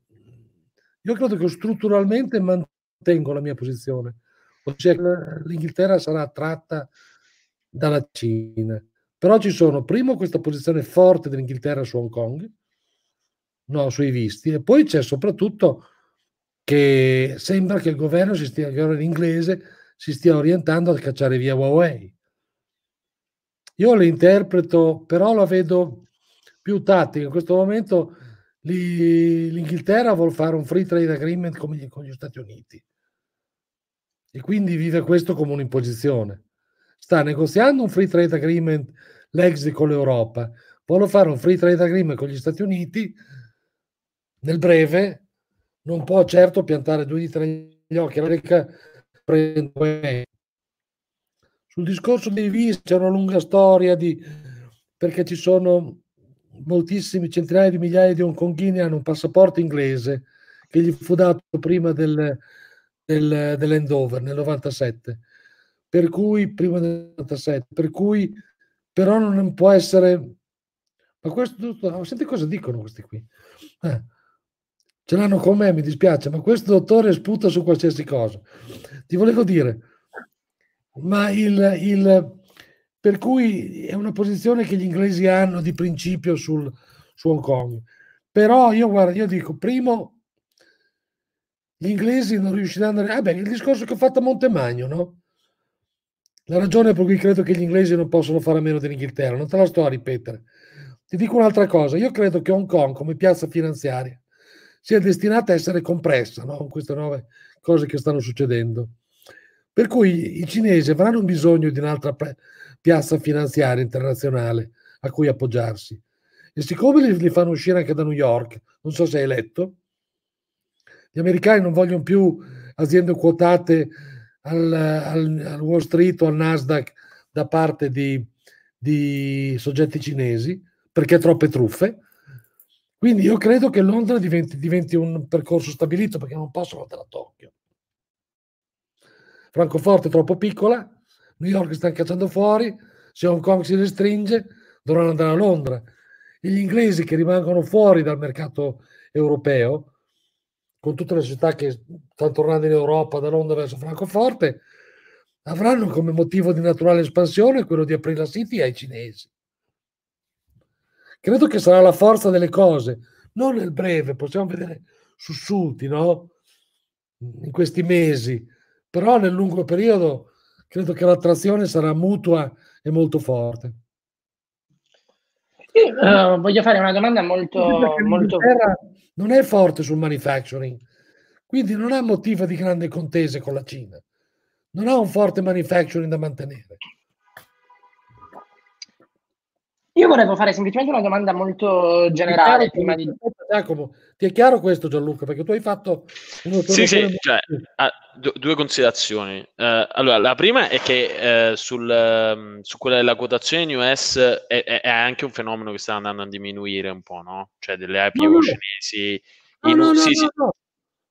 io credo che strutturalmente mantengo la mia posizione, ossia l'Inghilterra sarà attratta dalla Cina però ci sono, primo, questa posizione forte dell'Inghilterra su Hong Kong, no, sui visti, e poi c'è soprattutto che sembra che il governo si stia, che l'inglese si stia orientando a cacciare via Huawei. Io lo interpreto, però la vedo più tattica. In questo momento l'Inghilterra vuole fare un free trade agreement con gli, con gli Stati Uniti e quindi vive questo come un'imposizione. Sta negoziando un free trade agreement l'exit con l'Europa, vuole fare un free trade agreement con gli Stati Uniti, nel breve non può certo piantare due dita negli occhi all'America sul discorso dei visti c'è una lunga storia di, perché ci sono moltissimi centinaia di migliaia di hongkonghini hanno un passaporto inglese che gli fu dato prima del, del, dell'endover nel 97 per cui prima del 97, per cui però non può essere ma questo senti cosa dicono questi qui? Eh, ce l'hanno con me mi dispiace ma questo dottore sputa su qualsiasi cosa. Ti volevo dire ma il, il per cui è una posizione che gli inglesi hanno di principio sul, su Hong Kong. Però io guarda io dico primo gli inglesi non riusciranno a... Ah beh, il discorso che ho fatto a Montemagno, no? La ragione per cui credo che gli inglesi non possono fare a meno dell'Inghilterra, non te la sto a ripetere. Ti dico un'altra cosa, io credo che Hong Kong come piazza finanziaria sia destinata a essere compressa no? con queste nuove cose che stanno succedendo. Per cui i cinesi avranno bisogno di un'altra piazza finanziaria internazionale a cui appoggiarsi. E siccome li, fanno uscire anche da New York, non so se hai letto, gli americani non vogliono più aziende quotate al, al, al Wall Street o al Nasdaq da parte di, di soggetti cinesi perché troppe truffe. Quindi io credo che Londra diventi, diventi un percorso stabilito perché non possono andare a Tokyo. Francoforte è troppo piccola, New York sta cacciando fuori, se Hong Kong si restringe dovranno andare a Londra. E gli inglesi che rimangono fuori dal mercato europeo con tutte le società che stanno tornando in Europa da Londra verso Francoforte, avranno come motivo di naturale espansione quello di aprire la City ai cinesi. Credo che sarà la forza delle cose, non nel breve, possiamo vedere sussulti, no? In questi mesi, però nel lungo periodo credo che l'attrazione sarà mutua e molto forte. Uh, voglio fare una domanda molto... molto... Non è forte sul manufacturing, quindi non ha motivo di grande contese con la Cina. Non ha un forte manufacturing da mantenere. Io volevo fare semplicemente una domanda molto generale prima di... Giacomo, ti è chiaro questo Gianluca? Perché tu hai fatto Sì, sì, cioè, ah, due considerazioni. Uh, allora, la prima è che uh, sul, uh, su quella della quotazione in US è, è, anche un fenomeno che sta andando a diminuire un po', no? Cioè delle IPO no, no. cinesi... No, no, no, sì, sì. no,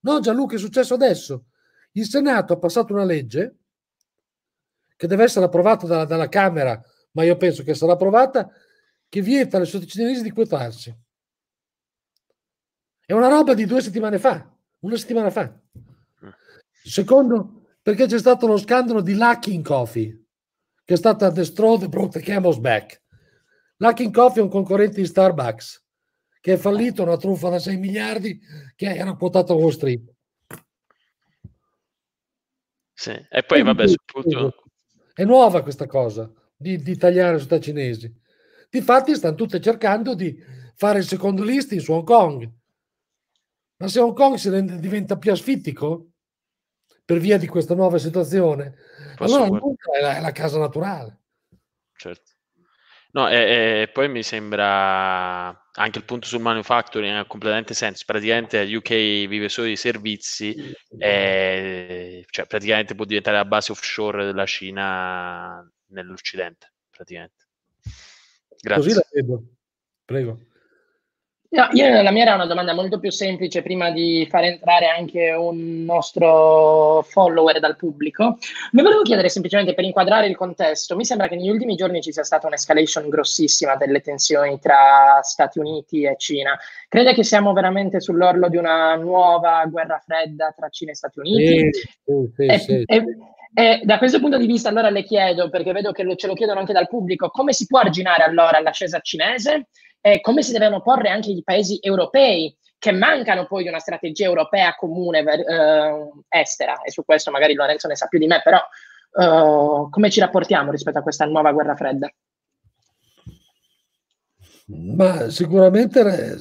no, Gianluca, è successo adesso. Il Senato ha passato una legge che deve essere approvata dalla, dalla Camera, ma io penso che sarà approvata che vieta alle cinesi di quotarsi. È una roba di due settimane fa, una settimana fa. Secondo, perché c'è stato lo scandalo di Lucking Coffee, che è stata and brought the camel's back. Lucking Coffee è un concorrente di Starbucks, che è fallito, una truffa da 6 miliardi, che era quotato a Wall Street. Sì. E poi, vabbè, sul punto... È nuova questa cosa di, di tagliare le società cinesi. Difatti stanno tutte cercando di fare il secondo listing su Hong Kong. Ma se Hong Kong si rende, diventa più asfittico per via di questa nuova situazione, Posso allora Hong è la, è la casa naturale. Certo. No, e, e, poi mi sembra anche il punto sul manufacturing ha completamente senso. Praticamente la UK vive solo di servizi, e, cioè praticamente può diventare la base offshore della Cina nell'Occidente. Praticamente. Grazie. Così la vedo. Prego. No, io, la mia era una domanda molto più semplice prima di far entrare anche un nostro follower dal pubblico. Mi volevo chiedere semplicemente per inquadrare il contesto, mi sembra che negli ultimi giorni ci sia stata un'escalation grossissima delle tensioni tra Stati Uniti e Cina. Crede che siamo veramente sull'orlo di una nuova guerra fredda tra Cina e Stati Uniti? Sì, sì, e, sì. E, e da questo punto di vista allora le chiedo, perché vedo che ce lo chiedono anche dal pubblico, come si può arginare allora l'ascesa cinese? E come si devono porre anche i paesi europei che mancano poi di una strategia europea comune eh, estera. E su questo magari Lorenzo ne sa più di me, però eh, come ci rapportiamo rispetto a questa nuova guerra fredda? Ma sicuramente eh,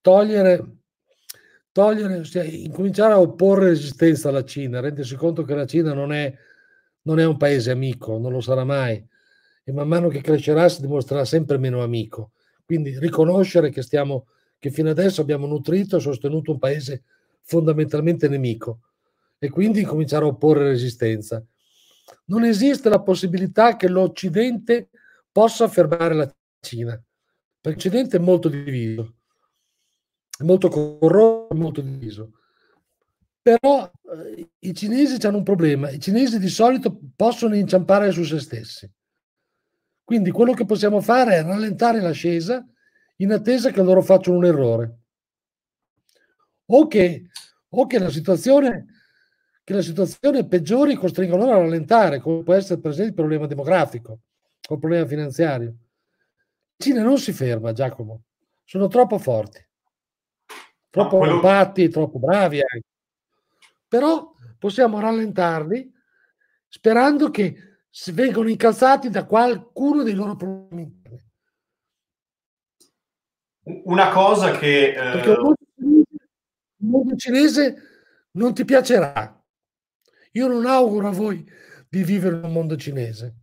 togliere, togliere cioè, incominciare a opporre resistenza alla Cina, rendersi conto che la Cina non è, non è un paese amico, non lo sarà mai. E man mano che crescerà si dimostrerà sempre meno amico quindi riconoscere che, stiamo, che fino adesso abbiamo nutrito e sostenuto un paese fondamentalmente nemico e quindi cominciare a opporre resistenza. Non esiste la possibilità che l'Occidente possa fermare la Cina, perché l'Occidente è molto diviso, è molto corrotto, molto diviso. Però eh, i cinesi hanno un problema, i cinesi di solito possono inciampare su se stessi. Quindi quello che possiamo fare è rallentare l'ascesa in attesa che loro facciano un errore. O che, o che, la, situazione, che la situazione peggiori costringa loro a rallentare, come può essere per esempio il problema demografico o il problema finanziario. La Cina non si ferma, Giacomo. Sono troppo forti, troppo no, quello... troppo bravi anche. Però possiamo rallentarli sperando che vengono incalzati da qualcuno dei loro problemi Una cosa che... Perché il mondo cinese non ti piacerà. Io non auguro a voi di vivere in un mondo cinese.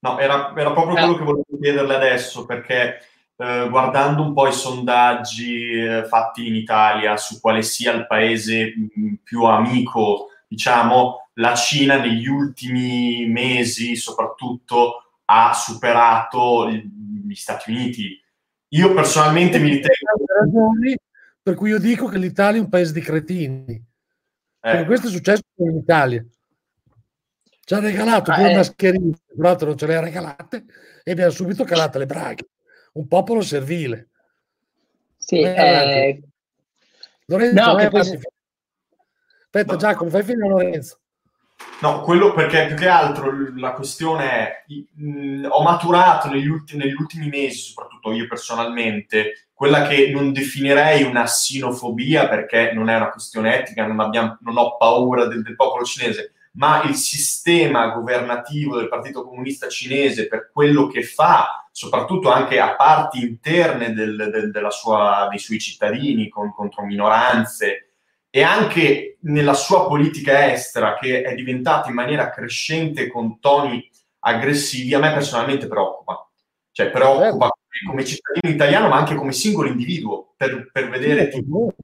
No, era, era proprio quello che volevo chiederle adesso, perché eh, guardando un po' i sondaggi eh, fatti in Italia su quale sia il paese mh, più amico, diciamo, la Cina negli ultimi mesi soprattutto ha superato gli Stati Uniti. Io personalmente mi ritengo... ragioni per cui io dico che l'Italia è un paese di cretini. Eh. questo è successo in Italia. Ci ha regalato due eh. mascherine, tra l'altro non ce le ha regalate, e abbiamo subito calato le braghe. Un popolo servile. Sì, eh... Lorenzo, no, poi... Aspetta, no. Giacomo, fai finire Lorenzo. No, quello perché più che altro la questione è, mh, ho maturato negli ultimi, negli ultimi, mesi, soprattutto io personalmente, quella che non definirei una sinofobia perché non è una questione etica, non, abbiamo, non ho paura del, del, popolo cinese, ma il sistema governativo del Partito Comunista Cinese per quello che fa, soprattutto anche a parti interne del, del, sua, dei suoi cittadini con, contro minoranze e anche nella sua politica estera che è diventata in maniera crescente con toni aggressivi, a me personalmente preoccupa. Cioè preoccupa come cittadino italiano ma anche come singolo individuo per, per vedere tipo,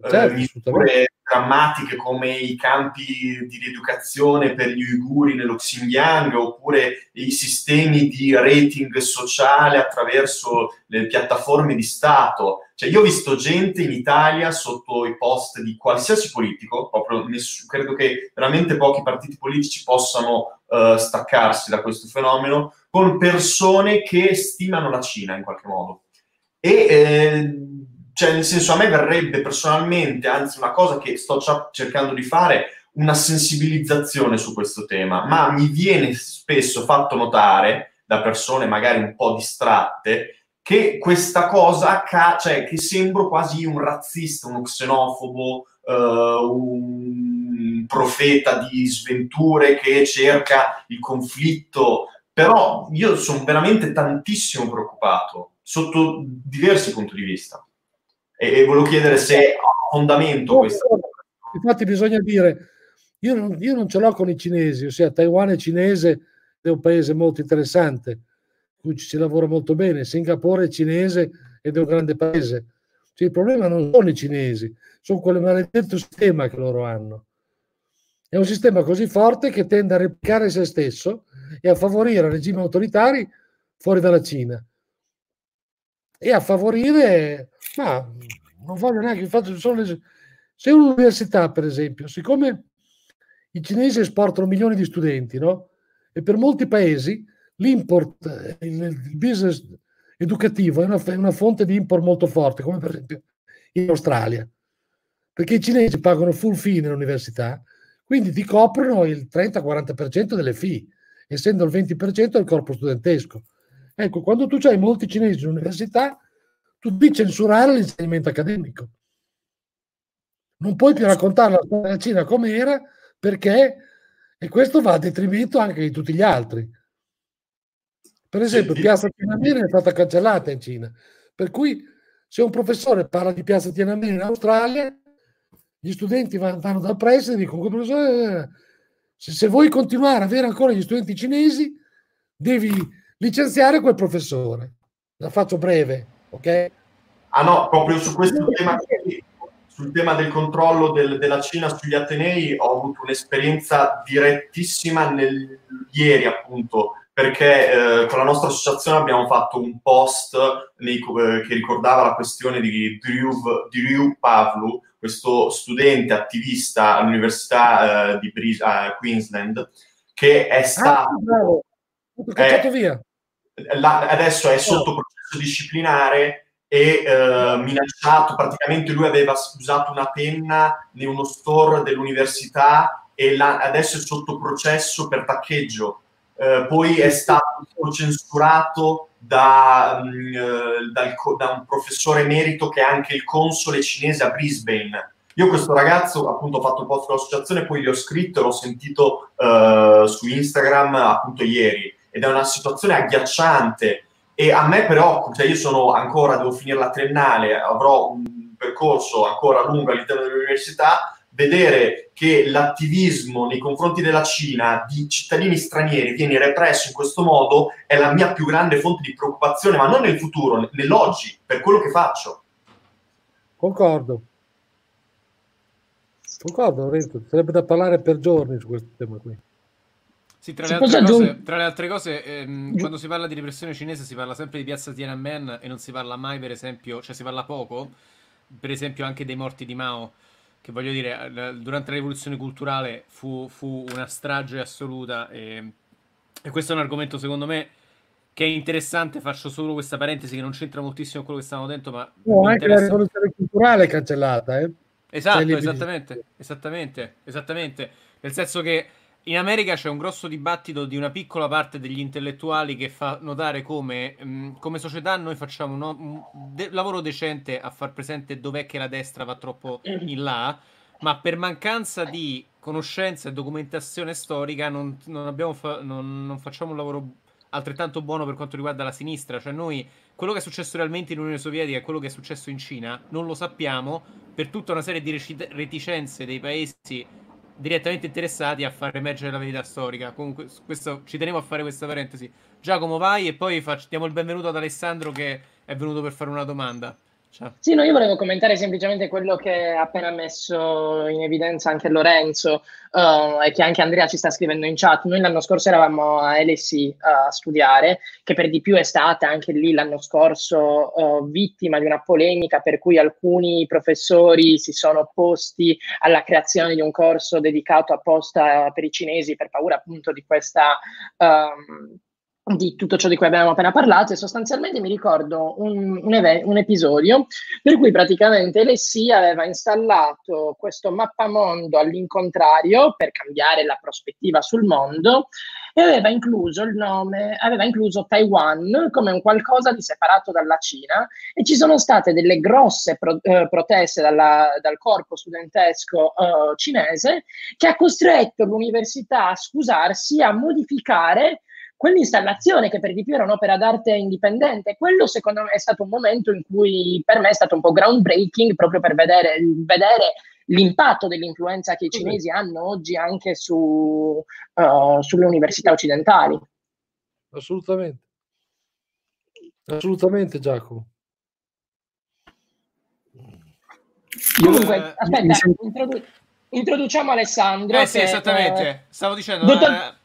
certo, eh, misure drammatiche come i campi di rieducazione per gli uiguri nello Xinjiang oppure i sistemi di rating sociale attraverso le piattaforme di Stato. Cioè, io ho visto gente in Italia sotto i post di qualsiasi politico, proprio ness- credo che veramente pochi partiti politici possano uh, staccarsi da questo fenomeno, con persone che stimano la Cina in qualche modo. E eh, cioè, nel senso, a me verrebbe personalmente, anzi, una cosa che sto cercando di fare, una sensibilizzazione su questo tema, ma mi viene spesso fatto notare da persone magari un po' distratte che questa cosa, ca- cioè che sembro quasi un razzista, uno xenofobo, uh, un profeta di sventure che cerca il conflitto, però io sono veramente tantissimo preoccupato sotto diversi punti di vista e, e volevo chiedere se ha fondamento no, questo. Infatti bisogna dire, io non, io non ce l'ho con i cinesi, ossia Taiwan è cinese, è un paese molto interessante, cui ci si lavora molto bene, Singapore è cinese ed è un grande paese. Cioè, il problema non sono i cinesi, sono quel maledetto sistema che loro hanno. È un sistema così forte che tende a replicare se stesso e a favorire regimi autoritari fuori dalla Cina e a favorire, ma non voglio neanche, faccio solo se un'università, per esempio, siccome i cinesi esportano milioni di studenti, no? E per molti paesi l'import, il, il business educativo è una, è una, fonte di import molto forte, come per esempio in Australia, perché i cinesi pagano full fee nell'università, quindi ti coprono il 30-40% delle fee, essendo il 20% del corpo studentesco. Ecco, quando tu hai molti cinesi in università, tu devi censurare l'insegnamento accademico. Non puoi più raccontare la storia della Cina come era perché, e questo va a detrimento anche di tutti gli altri. Per esempio, Piazza Tiananmen è stata cancellata in Cina, per cui se un professore parla di Piazza Tiananmen in Australia, gli studenti vanno dal preside e dicono, professore, se, se vuoi continuare a avere ancora gli studenti cinesi, devi licenziare quel professore. La faccio breve, ok? Ah no, proprio su questo tema, sul tema del controllo del, della Cina sugli Atenei ho avuto un'esperienza direttissima nel, ieri appunto perché eh, con la nostra associazione abbiamo fatto un post nei, eh, che ricordava la questione di Drew, Drew Pavlu, questo studente attivista all'Università eh, di Bris- Queensland, che è ah, stato... Ah, via la, adesso è sotto processo disciplinare e eh, minacciato, praticamente lui aveva usato una penna in uno store dell'università e la, adesso è sotto processo per taccheggio. Eh, poi è stato censurato da, mh, mm, eh, dal, da, un professore emerito che è anche il console cinese a Brisbane. Io questo ragazzo appunto ho fatto il post dell'associazione, poi gli ho scritto e l'ho sentito uh, su Instagram appunto ieri ed è una situazione agghiacciante e a me preoccupa, cioè io sono ancora, devo finire la triennale, avrò un percorso ancora lungo all'interno dell'università, vedere che l'attivismo nei confronti della Cina di cittadini stranieri viene represso in questo modo è la mia più grande fonte di preoccupazione, ma non nel futuro, nell'oggi, per quello che faccio. Concordo. Concordo, Lorenzo, sarebbe da parlare per giorni su questo tema qui. Sì, tra, le altre, cose, tra le altre cose, ehm, quando si parla di repressione cinese si parla sempre di piazza Tiananmen e non si parla mai, per esempio, cioè si parla poco, per esempio anche dei morti di Mao, che voglio dire, eh, durante la rivoluzione culturale fu, fu una strage assoluta e, e, questo è un argomento secondo me che è interessante, faccio solo questa parentesi che non c'entra moltissimo con quello che stavamo dentro, ma... No, anche interessa... la rivoluzione culturale è cancellata, eh? Esatto, esattamente, esattamente, esattamente, nel senso che in America c'è un grosso dibattito di una piccola parte degli intellettuali che fa notare come, mh, mm, come società noi facciamo un, un de- lavoro decente a far presente dov'è che la destra va troppo in là, ma per mancanza di conoscenza e documentazione storica non, non, fa- non, non facciamo un lavoro altrettanto buono per quanto riguarda la sinistra. Cioè, noi quello che è successo realmente in Unione Sovietica e quello che è successo in Cina non lo sappiamo per tutta una serie di reticenze dei paesi direttamente interessati a far emergere la verità storica. Comunque, questo, ci tenevo a fare questa parentesi. Giacomo, vai e poi facciamo il benvenuto ad Alessandro che è venuto per fare una domanda. Ciao. Sì, no, io volevo commentare semplicemente quello che ha appena messo in evidenza anche Lorenzo uh, e che anche Andrea ci sta scrivendo in chat. Noi l'anno scorso eravamo a LSI uh, a studiare, che per di più è stata anche lì l'anno scorso uh, vittima di una polemica per cui alcuni professori si sono opposti alla creazione di un corso dedicato apposta per i cinesi per paura appunto di questa... Um, di tutto ciò di cui abbiamo appena parlato e sostanzialmente mi ricordo un, un, eve- un episodio per cui praticamente LSI aveva installato questo mappamondo all'incontrario per cambiare la prospettiva sul mondo e aveva incluso il nome, aveva incluso Taiwan come un qualcosa di separato dalla Cina e ci sono state delle grosse pro- eh, proteste dalla, dal corpo studentesco eh, cinese che ha costretto l'università a scusarsi, a modificare quell'installazione che per di più era un'opera d'arte indipendente, quello secondo me è stato un momento in cui per me è stato un po' groundbreaking proprio per vedere, vedere l'impatto dell'influenza che i cinesi hanno oggi anche su, uh, sulle università occidentali. Assolutamente. Assolutamente Giacomo. Comunque, uh, aspetta, introdu- introduciamo Alessandro. Eh sì, che, esattamente. Eh, Stavo dicendo, dottor...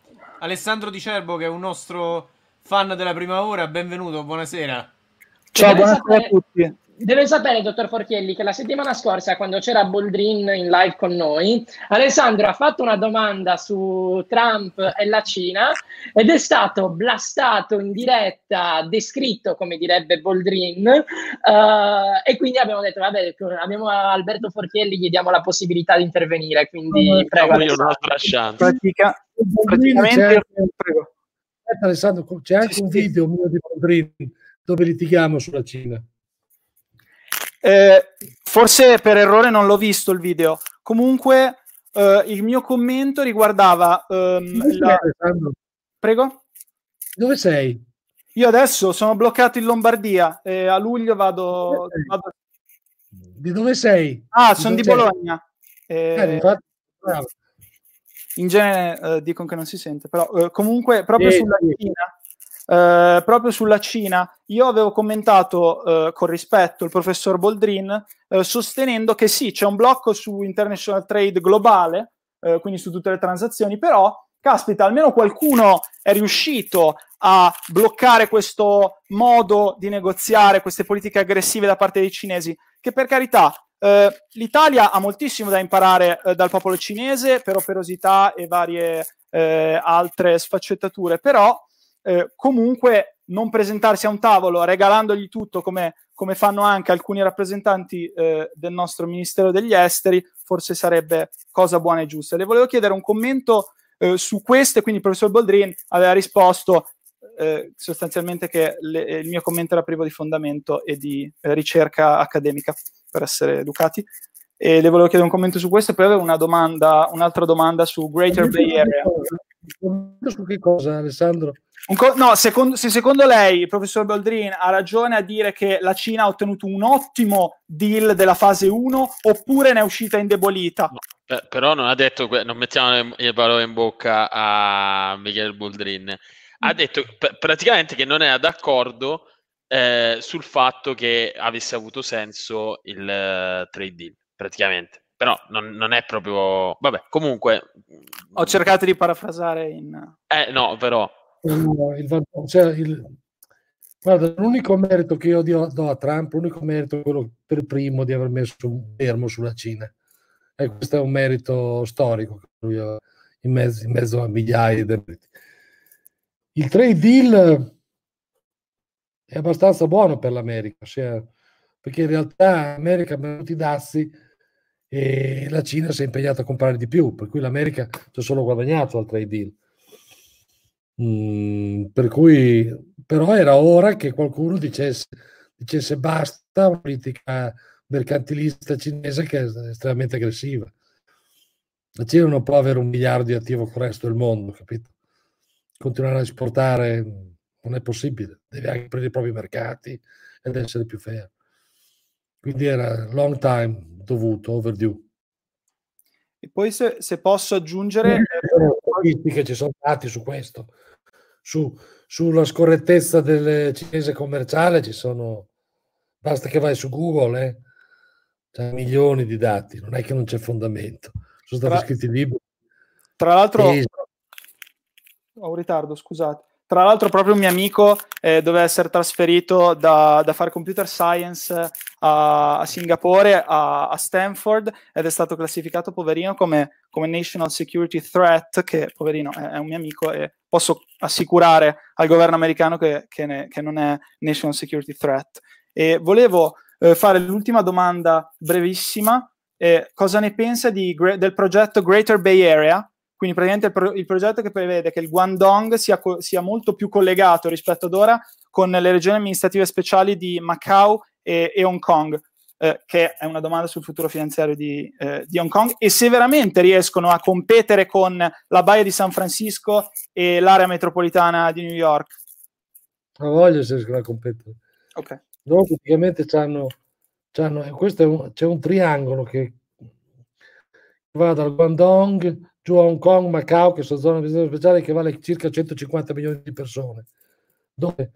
eh, Alessandro Di Cerbo, che è un nostro fan della prima ora, benvenuto, buonasera. Ciao, buonasera a tutti. Deve sapere, dottor Forchielli, che la settimana scorsa, quando c'era Boldrin in live con noi, Alessandro ha fatto una domanda su Trump e la Cina ed è stato blastato in diretta, descritto, come direbbe Boldrin, uh, e quindi abbiamo detto, vabbè, abbiamo Alberto Forchielli, gli diamo la possibilità di intervenire, quindi no, prego. Io un'altra chance. Pratica, praticamente, prego. Alessandro, c'è anche un video mio di Boldrin dove litighiamo sulla Cina. Eh, forse per errore non l'ho visto il video. Comunque, eh, il mio commento riguardava. Ehm, la... Prego? Dove sei? Io adesso sono bloccato in Lombardia e a luglio vado. vado... Di dove sei? Ah, sono di Bologna. Eh, eh, in genere eh, dicono che non si sente, però eh, comunque proprio sulla Cina eh, proprio sulla Cina, io avevo commentato eh, con rispetto il professor Boldrin, eh, sostenendo che sì, c'è un blocco su international trade globale, eh, quindi su tutte le transazioni, però, caspita, almeno qualcuno è riuscito a bloccare questo modo di negoziare, queste politiche aggressive da parte dei cinesi, che per carità Uh, L'Italia ha moltissimo da imparare uh, dal popolo cinese per operosità e varie uh, altre sfaccettature, però eh, comunque non presentarsi a un tavolo regalandogli tutto come, come fanno anche alcuni rappresentanti eh, del nostro Ministero degli Esteri, forse sarebbe cosa buona e giusta. Le volevo chiedere un commento eh, su questo, e quindi il professor Boldrin aveva risposto eh, sostanzialmente che le, il mio commento era privo di fondamento e di eh, ricerca accademica, per essere educati. E le volevo chiedere un commento su questo, e poi avevo una domanda, un'altra domanda su Greater Bay Area. Su che cosa, Alessandro? Co- no, secondo, se secondo lei il professor Boldrin ha ragione a dire che la Cina ha ottenuto un ottimo deal della fase 1 oppure ne è uscita indebolita? No, per, però non ha detto, non mettiamo le parole in bocca a Michele Boldrin, ha mm. detto p- praticamente che non era d'accordo eh, sul fatto che avesse avuto senso il uh, trade deal, praticamente. Però non, non, è proprio... Vabbè, comunque... Ho cercato di parafrasare in... Eh, no, però il, cioè il, guarda, l'unico merito che io do a Trump, l'unico merito è quello per primo di aver messo un fermo sulla Cina. E questo è un merito storico in mezzo, in mezzo a migliaia di il trade deal è abbastanza buono per l'America, cioè, perché in realtà l'America ha venuto i dazi e la Cina si è impegnata a comprare di più, per cui l'America ci ha solo guadagnato al trade deal. Mm, per cui, però era ora che qualcuno dicesse, dicesse basta una politica mercantilista cinese che è estremamente aggressiva. La Cina non può avere un miliardo di attivo con il resto del mondo, capito? Continuare a esportare non è possibile, deve anche prendere i propri mercati ed essere più fair. Quindi era long time dovuto, overdue. E poi se, se posso aggiungere... Statistiche ci sono dati su questo. Su, sulla scorrettezza del cinese commerciale ci sono... Basta che vai su Google, eh? c'è milioni di dati, non è che non c'è fondamento sono stati tra, scritti libri. Tra l'altro, ho un ritardo, scusate. Tra l'altro, proprio un mio amico eh, doveva essere trasferito da, da fare computer science a, a Singapore, a, a, Stanford, ed è stato classificato, poverino, come, come national security threat, che poverino è, è, un mio amico e posso assicurare al governo americano che, che, ne, che non è national security threat. E volevo eh, fare l'ultima domanda brevissima eh, cosa ne pensa di, del progetto Greater Bay Area, quindi praticamente il, pro, il, progetto che prevede che il Guangdong sia, co- sia, molto più collegato rispetto ad ora con le regioni amministrative speciali di Macau e, e Hong Kong, eh, che è una domanda sul futuro finanziario di, eh, di, Hong Kong, e se veramente riescono a competere con la Baia di San Francisco e l'area metropolitana di New York. Non voglio se riescono a competere. Ok. Loro praticamente hanno questo un, c'è un triangolo che va dal Guangdong giù a Hong Kong, Macao, che sono zone di business speciali, che vale circa 150 milioni di persone. Dove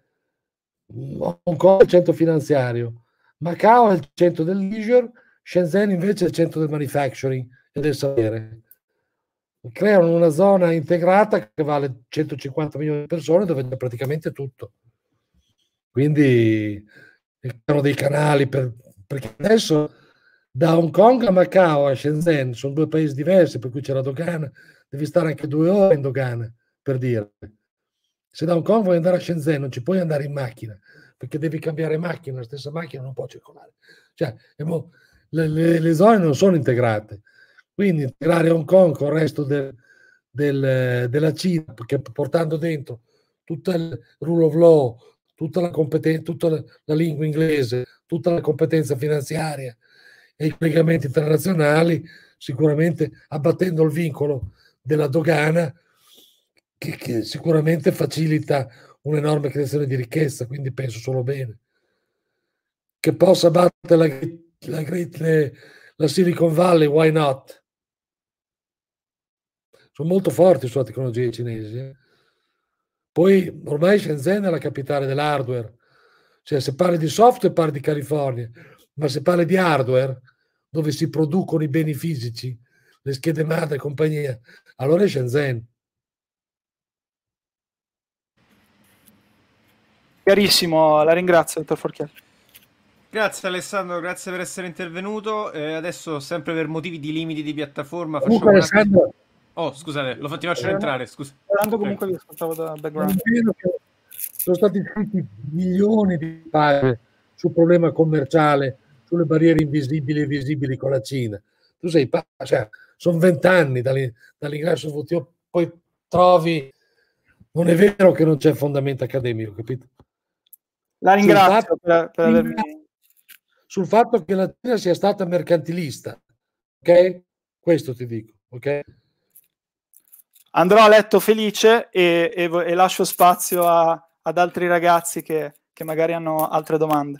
Hong Kong è il centro finanziario, Macao è il centro del leisure, Shenzhen invece è il centro del manufacturing e del sapere. Creano una zona integrata che vale 150 milioni di persone dove c'è praticamente tutto. Quindi creano dei canali per perché adesso da Hong Kong a Macao a Shenzhen sono due paesi diversi, per cui c'è la dogana, devi stare anche due ore in dogana, per dire. Se da Hong Kong vuoi andare a Shenzhen non ci puoi andare in macchina, perché devi cambiare macchina, la stessa macchina non può circolare. Cioè, le, le, le, zone non sono integrate. Quindi integrare Hong Kong con il resto del, del, della Cina, perché portando dentro tutto il rule of law, tutta la competenza, tutta la, la lingua inglese, tutta la competenza finanziaria e i collegamenti internazionali, sicuramente abbattendo il vincolo della dogana che, che sicuramente facilita un'enorme creazione di ricchezza, quindi penso solo bene. Che possa battere la, la, la, la Silicon Valley, why not? Sono molto forti sulla tecnologia cinesi. Eh? Poi ormai Shenzhen è la capitale dell'hardware, cioè se parli di software parli di California, ma se parli di hardware, dove si producono i beni fisici, le schede madre e compagnia, allora è Shenzhen. Chiarissimo, la ringrazio, dottor Forchielli. Grazie Alessandro, grazie per essere intervenuto. Eh, adesso, sempre per motivi di limiti di piattaforma, facciamo Comunque, Alessandro, Oh, scusate, lo ti faccio entrare, scusa. Tanto comunque vi ascoltavo da background. Sono stati scritti milioni di pagine sul problema commerciale, sulle barriere invisibili e visibili con la Cina. Tu sei cioè, sono vent'anni dall'ingresso WTO, poi trovi... Non è vero che non c'è fondamento accademico, capito? La ringrazio fatto, per, per avermi... Sul fatto che la Cina sia stata mercantilista, ok? Questo ti dico, ok? andrò a letto felice e, e, e lascio spazio a, ad altri ragazzi che, che, magari hanno altre domande.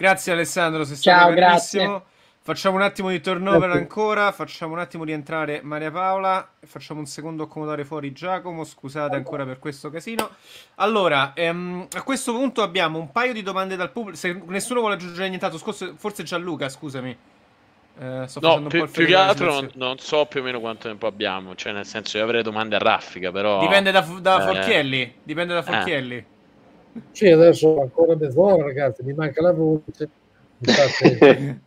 Grazie Alessandro, sei stato Ciao, Facciamo un attimo di turnover grazie. ancora, facciamo un attimo di entrare Maria Paola, facciamo un secondo accomodare fuori Giacomo, scusate ancora per questo casino. Allora, ehm, a questo punto abbiamo un paio di domande dal pubblico, se nessuno vuole aggiungere nient'altro, forse Gianluca, scusami. Eh, no, più, più che altro non, non, so più o meno quanto tempo abbiamo, cioè nel senso io avrei domande a raffica, però... Dipende da, da eh, Forchielli, dipende da eh. Forchielli. Eh. Sì, adesso ancora mezz'ora ragazzi, mi manca la voce.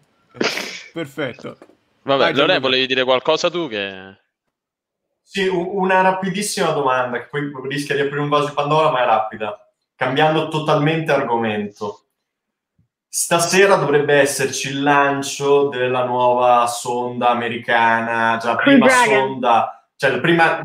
Perfetto. Vabbè, Lore, volevi dire qualcosa tu che... Sì, una rapidissima domanda, che poi rischia di aprire un vaso di Pandora, ma è rapida. Cambiando totalmente argomento Stasera dovrebbe esserci il lancio della nuova sonda americana, già la prima sonda, cioè il primo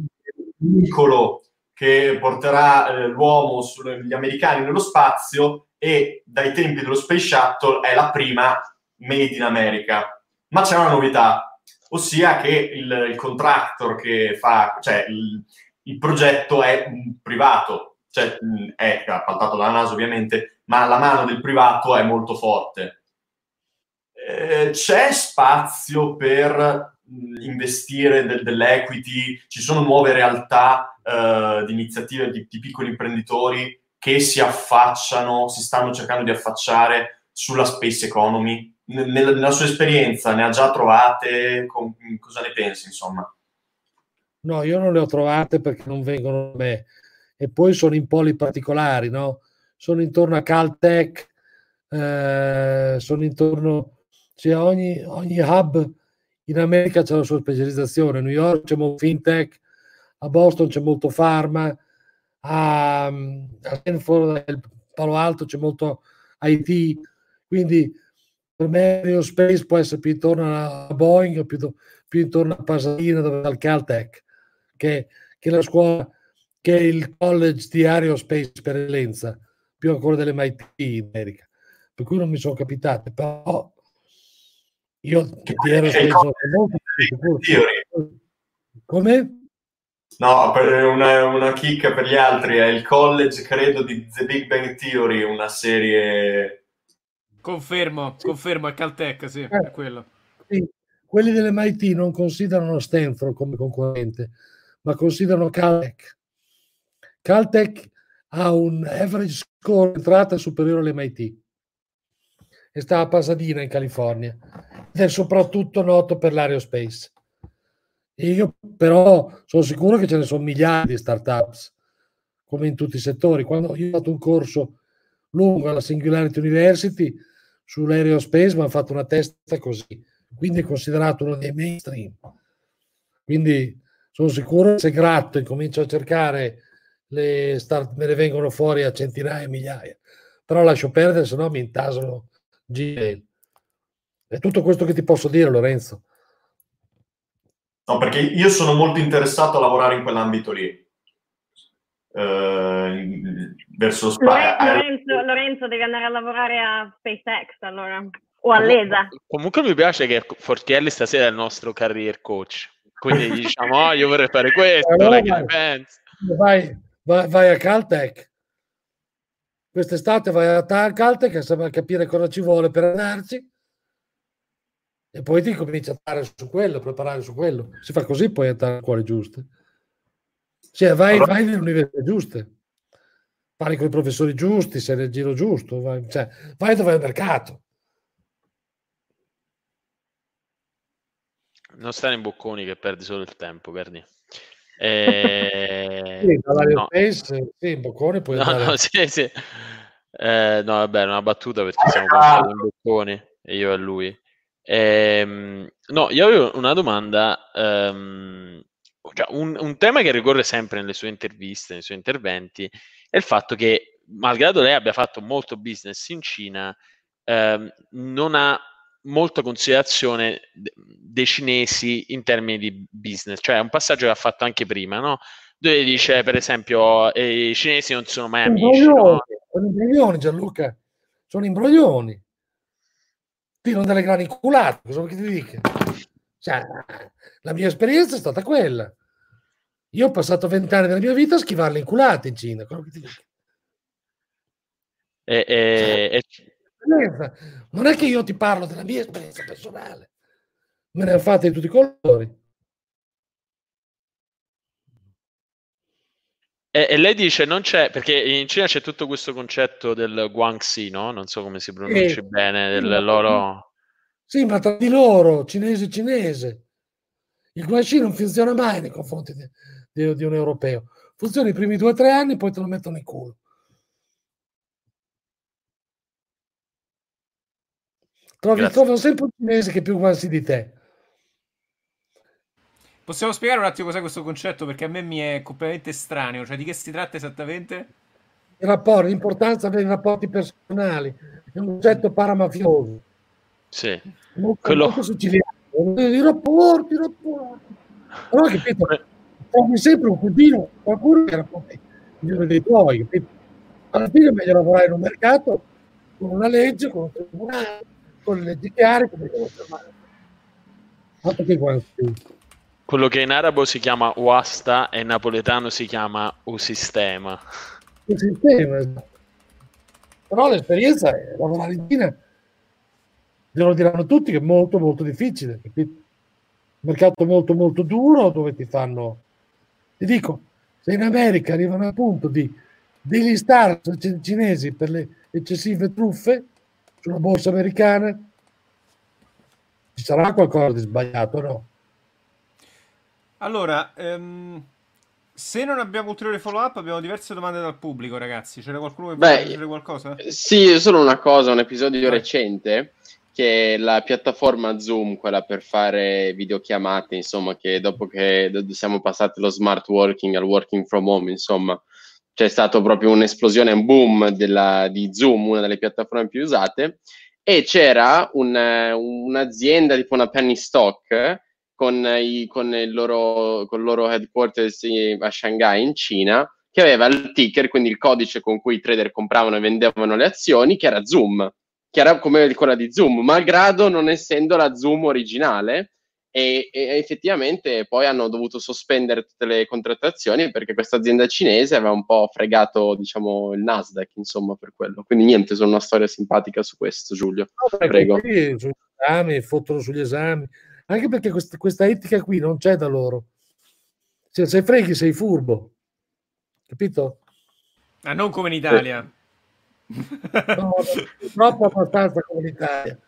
veicolo che porterà eh, l'uomo, gli americani nello spazio e dai tempi dello Space Shuttle è la prima made in America. Ma c'è una novità, ossia che il, il contractor che fa, cioè il, il progetto è privato, cioè è appaltato dalla NASA ovviamente, ma la mano del privato è molto forte. Eh, c'è spazio per investire del, dell'equity, ci sono nuove realtà eh, di iniziative di, di, piccoli imprenditori che si affacciano, si stanno cercando di affacciare sulla space economy. N- nella, sua esperienza ne ha già trovate? Con, cosa ne pensi, insomma? No, io non le ho trovate perché non vengono da me. E poi sono in poli particolari, no? Sono intorno a Caltech, eh, sono intorno... Cioè ogni, ogni hub in America c'è la sua specializzazione, a New York c'è molto fintech, a Boston c'è molto pharma, a, a Stanford, nel Palo Alto c'è molto IT, quindi per me Aerospace può essere più intorno a Boeing o più, più intorno a Pasadena il Caltech, che, che, la scuola, che è il college di Aerospace per eccellenza, più ancora dell'MIT in America. Per cui non mi sono capitate, però io ti ero speso Come? No, per una, una, chicca per gli altri, è il college, credo, di The Big Bang Theory, una serie... Confermo, sì. confermo, è Caltech, sì, eh, è quello. Sì. Quelli dell'MIT non considerano Stanford come concorrente, ma considerano Caltech. Caltech ha un average score entrata superiore all'MIT e sta a Pasadena in California è soprattutto noto per l'aerospace. Io però sono sicuro che ce ne sono migliaia di startups, come in tutti i settori. Quando io ho fatto un corso lungo alla Singularity University sull'aerospace, mi hanno fatto una testa così, quindi è considerato uno dei mainstream. Quindi sono sicuro se gratto e comincio a cercare le start, me ne vengono fuori a centinaia e migliaia. Però lascio perdere, se no mi intasano Gmail. È tutto questo che ti posso dire, Lorenzo. No, perché io sono molto interessato a lavorare in quell'ambito lì. Uh, verso Spa- Lorenzo, Lorenzo, devi andare a lavorare a SpaceX allora o all'ESA. Comunque mi piace che Fortielli stasera è il nostro career coach. Quindi diciamo, oh, io vorrei fare questo, allora, vai, vai, vai, vai, a Caltech quest'estate vai a Caltech a capire cosa ci vuole per andarci e poi ti cominci a andare su quello, a preparare su quello. Si fa così poi andare a cuore giuste. Cioè, vai, allora... vai nelle università giuste, parli con i professori giusti, sei nel giro giusto, vai, cioè, vai dove è il mercato. Non stare in bocconi che perdi solo il tempo, perdi. Eh, sì, no. Space, sì, Boccone puoi no, andare... no, sì, sì. Eh, no, vabbè, una battuta perché siamo conosciuti in Boccone e io e lui. Eh, no, io avevo una domanda, um, cioè un, un, tema che ricorre sempre nelle sue interviste, nei suoi interventi, è il fatto che, malgrado lei abbia fatto molto business in Cina, ehm, non ha molta considerazione dei cinesi in termini di business, cioè è un passaggio che ha fatto anche prima, no? Dove dice, per esempio, eh, i cinesi non sono mai amici. No? Sono imbroglioni, Gianluca, sono imbroglioni. Tirano delle grandi inculate, cosa vuoi che ti dica? Cioè, la mia esperienza è stata quella. Io ho passato vent'anni della mia vita a schivare le inculate in Cina, cosa che ti dica. E, e, cioè, non è che io ti parlo della mia esperienza personale, me ne ho fatte di tutti i colori. E, e, lei dice non c'è, perché in Cina c'è tutto questo concetto del Guangxi, no? Non so come si pronuncia eh, bene, del sì, loro... Sì, ma tra di loro, cinese cinese. Il Guangxi non funziona mai nei confronti di, di, di un europeo. Funziona i primi due o tre anni, poi te lo mettono in culo. Trovi, trovo sempre un cinese che è più quasi di te. Possiamo spiegare un attimo cos'è questo concetto? Perché a me mi è completamente estraneo. Cioè, di che si tratta esattamente? I rapporti, l'importanza dei rapporti personali. È un concetto paramafioso. Sì. Molto, Quello... molto siciliano. I rapporti, i rapporti. Allora, capito? Trovi sempre un cugino, qualcuno che rapporti migliore dei tuoi, capito? Alla fine è meglio lavorare in un mercato con una legge, con un tribunale con le leggi chiare come devo fermare. Quello che in arabo si chiama wasta e in napoletano si chiama un sistema. Un sistema, esatto. Però l'esperienza è lavorare in Cina, glielo diranno tutti che è molto molto difficile, capito? Mercato molto molto duro dove ti fanno... Ti dico, se in America arrivano al punto di delistare cinesi per le eccessive truffe sulla borsa americana, ci sarà qualcosa di sbagliato, no? Allora, um, se non abbiamo ulteriori follow up, abbiamo diverse domande dal pubblico, ragazzi. C'era qualcuno che vuole dire qualcosa? Sì, solo una cosa, un episodio ah. recente che la piattaforma Zoom, quella per fare videochiamate, insomma, che dopo che siamo passati lo smart working al working from home, insomma, c'è stato proprio un'esplosione, un boom della, di Zoom, una delle piattaforme più usate, e c'era un, un'azienda tipo una penny stock con, i, con, il loro, con il loro headquarters a Shanghai in Cina che aveva il ticker, quindi il codice con cui i trader compravano e vendevano le azioni, che era Zoom, che era come quella di Zoom, malgrado non essendo la Zoom originale. E, e, effettivamente poi hanno dovuto sospendere tutte le contrattazioni perché questa azienda cinese aveva un po' fregato diciamo il Nasdaq insomma per quello. Quindi niente sono una storia simpatica su questo Giulio. No, prego. esami fottono sugli esami anche perché questa, questa etica qui non c'è da loro. Cioè, se freghi sei furbo, capito? Ma ah, non come in Italia. Eh. No, troppo abbastanza come in Italia.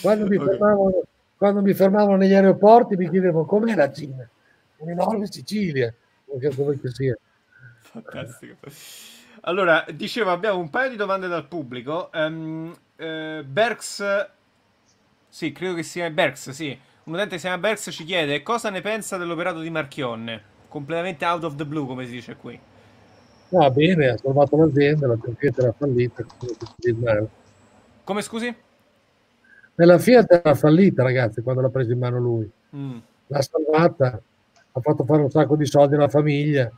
Quando mi, okay. fermavano, quando mi fermavano negli aeroporti mi chiedevano com'è la Cina? Un'enorme Sicilia, come che sia. Fantastico. Allora, dicevo, abbiamo un paio di domande dal pubblico. Um, uh, Berks sì, credo che sia Berks, sì. Un utente che si chiama Berks ci chiede cosa ne pensa dell'operato di Marchionne. Completamente out of the blue, come si dice qui. Va bene, ha salvato l'azienda, la Fiat era fallita. Come scusi? Nella Fiat era fallita, ragazzi, quando l'ha presa in mano lui. Mm. L'ha salvata, ha fatto fare un sacco di soldi alla famiglia.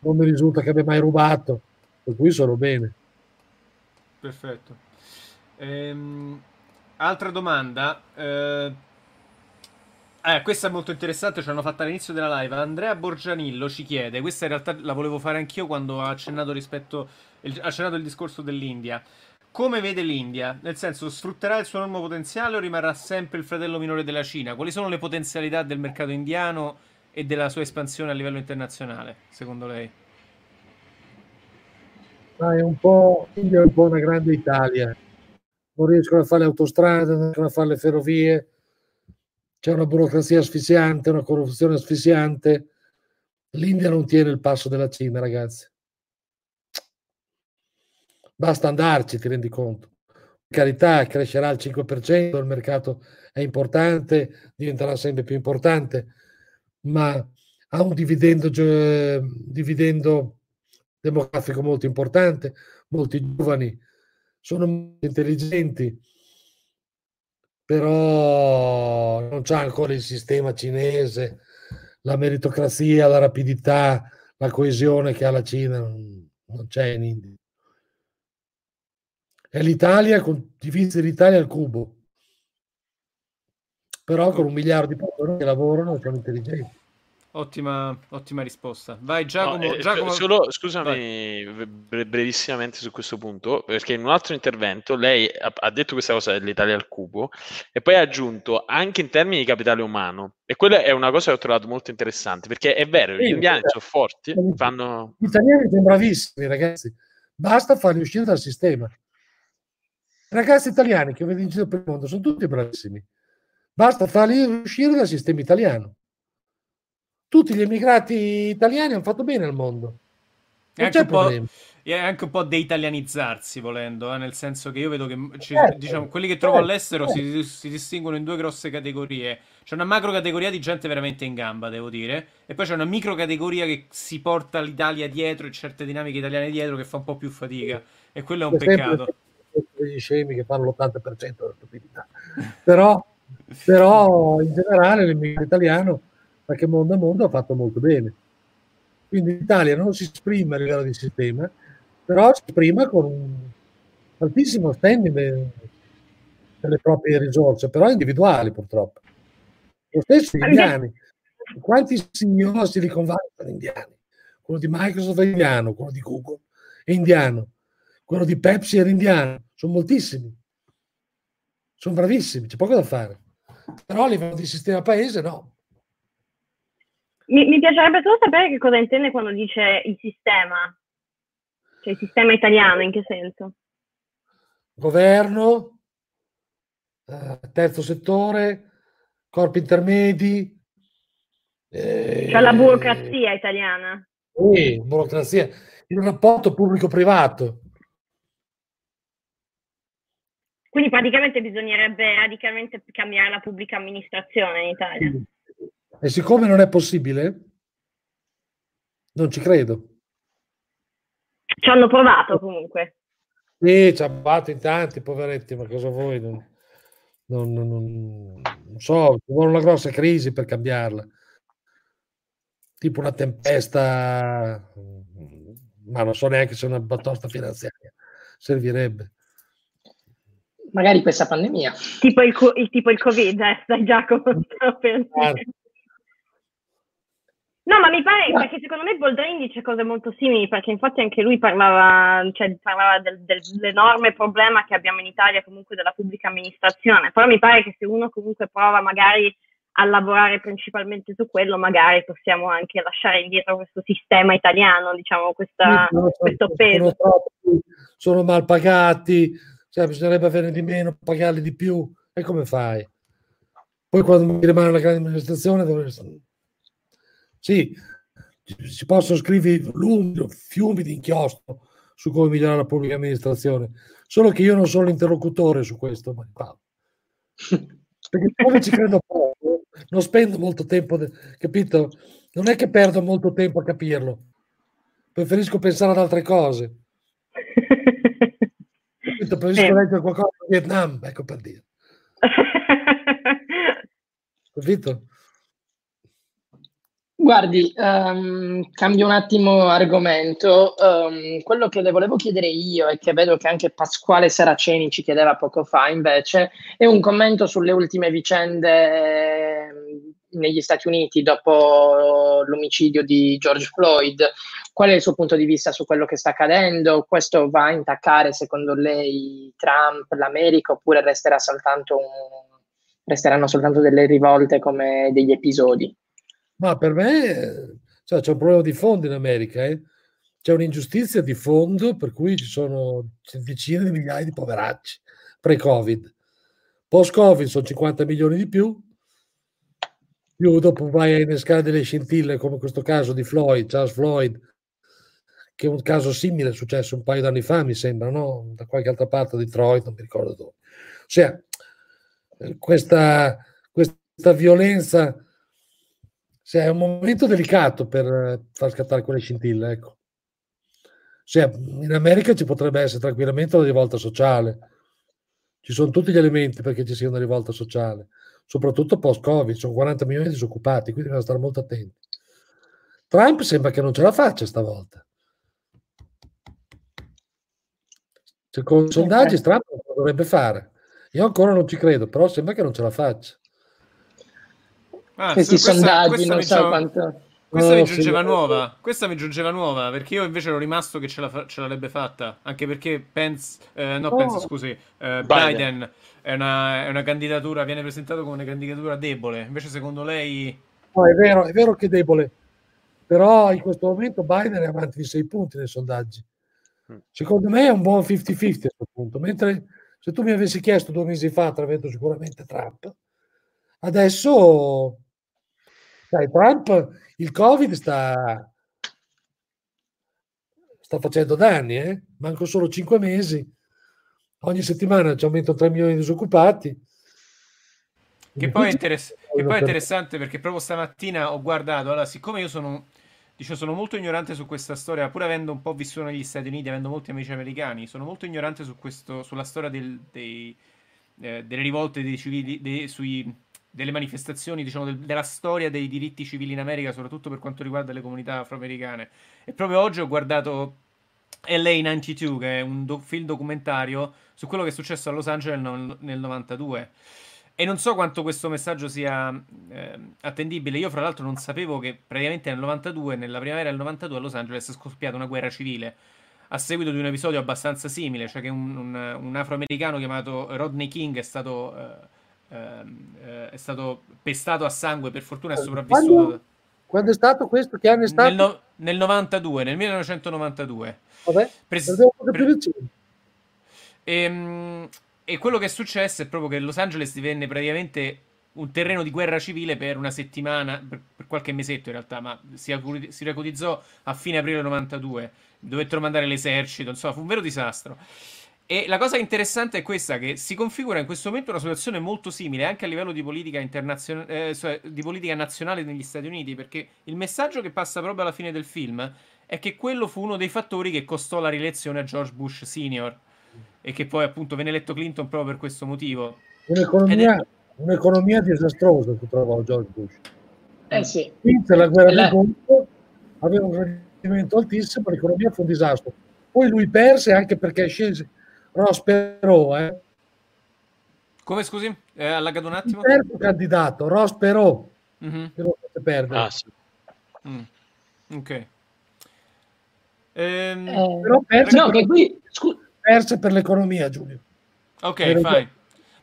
Non mi risulta che abbia mai rubato, per cui sono bene. Perfetto. Ehm, Altra domanda. Eh, eh, questa è molto interessante, ce l'hanno fatta all'inizio della live. Andrea Borgianillo ci chiede, questa in realtà la volevo fare anch'io quando ha accennato, rispetto, ha accennato il discorso dell'India. Come vede l'India? Nel senso, sfrutterà il suo enorme potenziale o rimarrà sempre il fratello minore della Cina? Quali sono le potenzialità del mercato indiano e della sua espansione a livello internazionale, secondo lei? Ah, è un po', è un po' una grande Italia non riescono a fare le autostrade, non riescono a fare le ferrovie, c'è una burocrazia asfissiante, una corruzione asfissiante. L'India non tiene il passo della Cina, ragazzi. Basta andarci, ti rendi conto. carità, crescerà al 5%, il mercato è importante, diventerà sempre più importante, ma ha un dividendo, dividendo demografico molto importante, molti giovani sono intelligenti, però non c'è ancora il sistema cinese, la meritocrazia, la rapidità, la coesione che ha la Cina, non c'è in India. È l'Italia, divisa l'Italia al cubo, però con un miliardo di persone che lavorano sono intelligenti. Ottima, ottima risposta. Vai Giacomo. No, eh, Giacomo... Solo, scusami Vai. brevissimamente su questo punto, perché in un altro intervento lei ha, ha, detto questa cosa dell'Italia al cubo e poi ha aggiunto anche in termini di capitale umano. E quella è una cosa che ho trovato molto interessante, perché è vero, sì, gli indiani sono forti, fanno... Gli italiani sono bravissimi, ragazzi. Basta farli uscire dal sistema. I ragazzi italiani che vedo in giro per il mondo sono tutti bravissimi. Basta farli uscire dal sistema italiano tutti gli emigrati italiani hanno fatto bene al mondo. Non è anche, è anche un po' deitalianizzarsi volendo, eh? nel senso che io vedo che ci, certo, diciamo, quelli che trovo certo, all'estero certo. si, si, distinguono in due grosse categorie. C'è una macro categoria di gente veramente in gamba, devo dire, e poi c'è una micro categoria che si porta l'Italia dietro e certe dinamiche italiane dietro che fa un po' più fatica. E quello è un peccato. Gli scemi che fanno l'80% della stupidità. però, però in generale l'immigrato italiano perché mondo a mondo ha fatto molto bene. Quindi l'Italia non si esprime a livello di sistema, però si esprime con un altissimo standing delle proprie risorse, però individuali purtroppo. Lo stesso gli indiani. Quanti CEO Silicon Valley sono indiani? Quello di Microsoft è indiano, quello di Google è indiano, quello di Pepsi era indiano, sono moltissimi. Sono bravissimi, c'è poco da fare. Però a livello di sistema paese no. Mi, mi piacerebbe solo sapere che cosa intende quando dice il sistema, cioè il sistema italiano, in che senso? Governo, eh, terzo settore, corpi intermedi. Eh, cioè la burocrazia italiana. Sì, burocrazia. Il rapporto pubblico-privato. Quindi praticamente bisognerebbe radicalmente cambiare la pubblica amministrazione in Italia. E siccome non è possibile, non ci credo. Ci hanno provato comunque. Sì, ci hanno provato in tanti, poveretti, ma cosa vuoi? Non, non, non, non so, ci vuole una grossa crisi per cambiarla. Tipo una tempesta, ma non so neanche se una batosta finanziaria servirebbe magari questa pandemia. Tipo il, il, tipo il Covid, eh, stai Giacomo. No, ma mi pare, no. perché secondo me Boldrini dice cose molto simili, perché infatti anche lui parlava, cioè, parlava del, del, dell'enorme problema che abbiamo in Italia comunque della pubblica amministrazione, però mi pare che se uno comunque prova magari a lavorare principalmente su quello, magari possiamo anche lasciare indietro questo sistema italiano, diciamo, questa, sì, questo peso. Sono, sono mal pagati, cioè bisognerebbe avere di meno, pagarli di più, e come fai? Poi quando mi rimane la grande amministrazione, dove... sì, si possono scrivere lunghi, fiumi di inchiostro su come migliorare la pubblica amministrazione, solo che io non sono l'interlocutore su questo, perché come ci credo poco, non spendo molto tempo, capito? Non è che perdo molto tempo a capirlo, preferisco pensare ad altre cose. Preferisco eh. leggere qualcosa di Vietnam, ecco per dire. Capito? Guardi, um, cambio un attimo argomento. Um, quello che le volevo chiedere io e che vedo che anche Pasquale Saraceni ci chiedeva poco fa, invece, è un commento sulle ultime vicende negli Stati Uniti dopo l'omicidio di George Floyd. Qual è il suo punto di vista su quello che sta accadendo? Questo va a intaccare, secondo lei, Trump, l'America, oppure resterà soltanto un, resteranno soltanto delle rivolte come degli episodi? Ma per me cioè, c'è un problema di fondo in America. Eh? C'è un'ingiustizia di fondo per cui ci sono decine di migliaia di poveracci pre-Covid. Post-Covid sono 50 milioni di più, più dopo vai a innescare delle scintille come questo caso di Floyd, Charles Floyd, che un caso simile è successo un paio d'anni fa, mi sembra, no? da qualche altra parte, Detroit, non mi ricordo dove. Ossia, questa, questa violenza cioè, è un momento delicato per far scattare quelle scintille, ecco. Cioè, in America ci potrebbe essere tranquillamente una rivolta sociale. Ci sono tutti gli elementi perché ci sia una rivolta sociale soprattutto post-Covid, sono 40 milioni di disoccupati, quindi bisogna stare molto attenti. Trump sembra che non ce la faccia stavolta. Secondo i sondaggi Trump lo dovrebbe fare. Io ancora non ci credo, però sembra che non ce la faccia. Ah, Questi questa, sondaggi questa non so quanto... Questa mi giungeva sì. nuova, questa mi giungeva nuova, perché io invece ero rimasto che ce, la, ce l'avrebbe fatta, anche perché Pence, eh, no oh. Pence scusi, eh, Biden, Biden è una, è una, candidatura, viene presentato come una candidatura debole. Invece, secondo lei. No, è vero, è vero che è debole, però in questo momento Biden è avanti di 6 punti nei sondaggi. Mm. Secondo me è un buon 50-50 a questo punto. Mentre se tu mi avessi chiesto due mesi fa, avremmo sicuramente Trump. Adesso, sai, Trump, il Covid sta, sta facendo danni, eh? Manco solo 5 mesi ogni settimana ci aumento 3 milioni di disoccupati. Che poi, è, interess- che poi è interessante perché proprio stamattina ho guardato, allora siccome io sono, diciamo, sono molto ignorante su questa storia, pur avendo un po' vissuto negli Stati Uniti, avendo molti amici americani, sono molto ignorante su questo, sulla storia del, dei, eh, delle rivolte dei civili, dei, sui, delle manifestazioni, diciamo, del, della storia dei diritti civili in America, soprattutto per quanto riguarda le comunità afroamericane. E proprio oggi ho guardato LA92, che è un do- film documentario su quello che è successo a Los Angeles nel, nel 92. E non so quanto questo messaggio sia eh, attendibile. Io, fra l'altro, non sapevo che praticamente nel 92, nella primavera del 92, a Los Angeles è scoppiata una guerra civile a seguito di un episodio abbastanza simile, cioè che un, un, un afroamericano chiamato Rodney King è stato, eh, è stato pestato a sangue, per fortuna è sopravvissuto. Quando, quando è stato questo? Che anno è stato? Nel, no, nel 92, nel 1992. Vabbè, Pres- pre- e, ehm, e quello che è successo è proprio che Los Angeles divenne praticamente un terreno di guerra civile per una settimana, per, per qualche mesetto in realtà, ma si, si riacutizzò a fine aprile 92. Dovettero mandare l'esercito, insomma, fu un vero disastro. E la cosa interessante è questa, che si configura in questo momento una situazione molto simile anche a livello di politica, internazionale, eh, cioè di politica nazionale negli Stati Uniti, perché il messaggio che passa proprio alla fine del film è che quello fu uno dei fattori che costò la rielezione a George Bush Senior e che poi appunto venne eletto Clinton proprio per questo motivo. Un'economia, è... un'economia disastrosa che trovò George Bush. Eh sì. Vinse la guerra del Golfo, aveva un rendimento altissimo, l'economia fu un disastro. Poi lui perse anche perché scese Ross Perot, eh. Come scusi? È allagato un attimo? Il terzo candidato, Ross Perot, mm-hmm. che lo perdere. Ah, sì. mm. Ok. Ehm, eh, però perse, no, per, qui, scu- perse per l'economia, Giulio. Ok, per fine.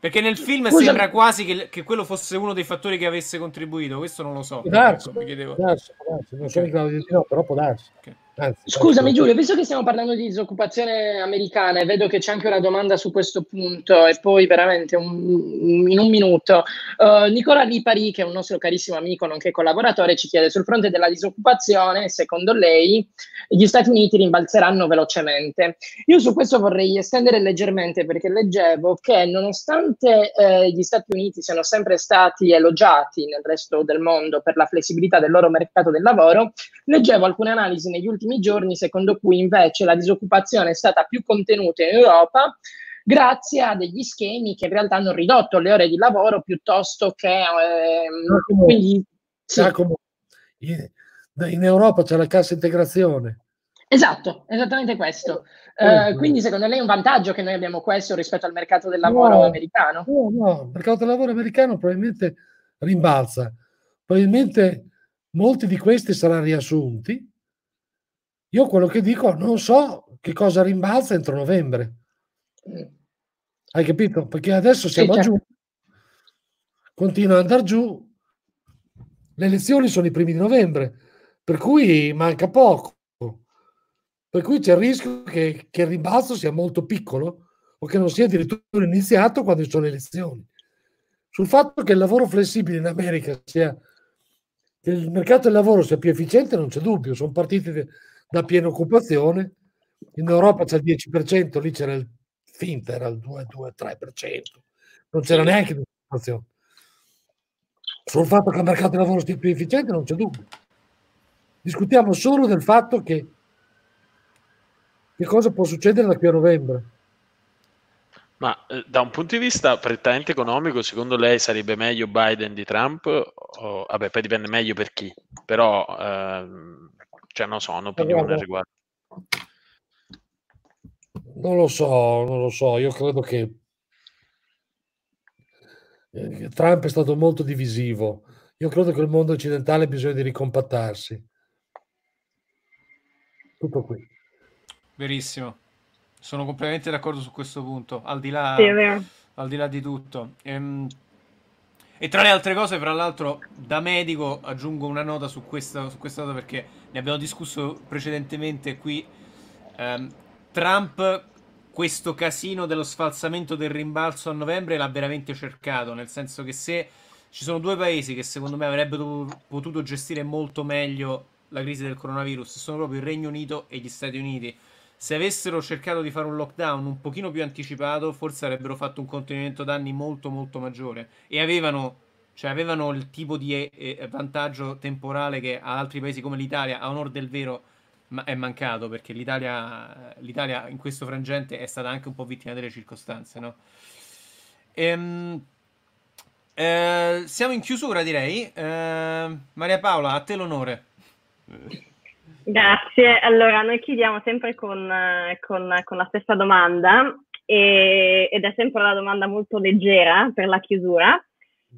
Perché nel film Scusa. sembra quasi che, che, quello fosse uno dei fattori che avesse contribuito. Questo non lo so. Può darsi, ecco, può darsi, può darsi. Non in grado di dire no, però può darsi. Okay. Anzi, Scusami Giulio, visto che stiamo parlando di disoccupazione americana e vedo che c'è anche una domanda su questo punto e poi veramente un, in un minuto, uh, Nicola Lipari, che è un nostro carissimo amico nonché collaboratore, ci chiede sul fronte della disoccupazione, secondo lei gli Stati Uniti rimbalzeranno velocemente? Io su questo vorrei estendere leggermente perché leggevo che nonostante eh, gli Stati Uniti siano sempre stati elogiati nel resto del mondo per la flessibilità del loro mercato del lavoro, leggevo alcune analisi negli ultimi ultimi giorni, secondo cui invece la disoccupazione è stata più contenuta in Europa grazie a degli schemi che in realtà hanno ridotto le ore di lavoro piuttosto che... Eh, quindi, sì. in Europa c'è la cassa integrazione. Esatto, esattamente questo. Eh, quindi secondo lei è un vantaggio che noi abbiamo questo rispetto al mercato del lavoro no, americano? No, no, il mercato del lavoro americano probabilmente rimbalza. Probabilmente molti di questi saranno riassunti io quello che dico, non so che cosa rimbalza entro novembre. Hai capito? Perché adesso siamo sì, certo. giù, continua ad andare giù, le elezioni sono i primi di novembre, per cui manca poco. Per cui c'è il rischio che, che il rimbalzo sia molto piccolo o che non sia addirittura iniziato quando ci sono le elezioni. Sul fatto che il lavoro flessibile in America sia, che il mercato del lavoro sia più efficiente non c'è dubbio, sono partiti da piena occupazione. In Europa c'è il 10%, lì c'era il finta, era il 2-3%, non c'era neanche l'occupazione. Sul fatto che il mercato del lavoro sia più efficiente non c'è dubbio. Discutiamo solo del fatto che che cosa può succedere da qui a novembre. Ma eh, da un punto di vista prettamente economico, secondo lei sarebbe meglio Biden di Trump? O, vabbè, poi dipende meglio per chi, però ehm, cioè, non so, un'opinione al riguardo. Non lo so, non lo so. Io credo che eh, Trump è stato molto divisivo. Io credo che il mondo occidentale ha bisogno di ricompattarsi. Tutto qui. Verissimo. Sono completamente d'accordo su questo punto, al di là, sì, al di, là di tutto. Ehm, e tra le altre cose, fra l'altro, da medico aggiungo una nota su questa, su questa nota perché ne abbiamo discusso precedentemente qui. Um, Trump questo casino dello sfalsamento del rimbalzo a novembre l'ha veramente cercato, nel senso che se ci sono due paesi che secondo me avrebbero potuto gestire molto meglio la crisi del coronavirus, sono proprio il Regno Unito e gli Stati Uniti se avessero cercato di fare un lockdown un pochino più anticipato, forse avrebbero fatto un contenimento danni molto molto maggiore e avevano, cioè avevano il tipo di eh, eh, vantaggio temporale che a altri paesi come l'Italia, a onor del vero, ma è mancato perché l'Italia, l'Italia in questo frangente è stata anche un po' vittima delle circostanze, no? Ehm, eh, siamo in chiusura direi. Eh, Maria Paola, a te l'onore. Grazie. Allora, noi chiudiamo sempre con, con, con la stessa domanda e, ed è sempre una domanda molto leggera per la chiusura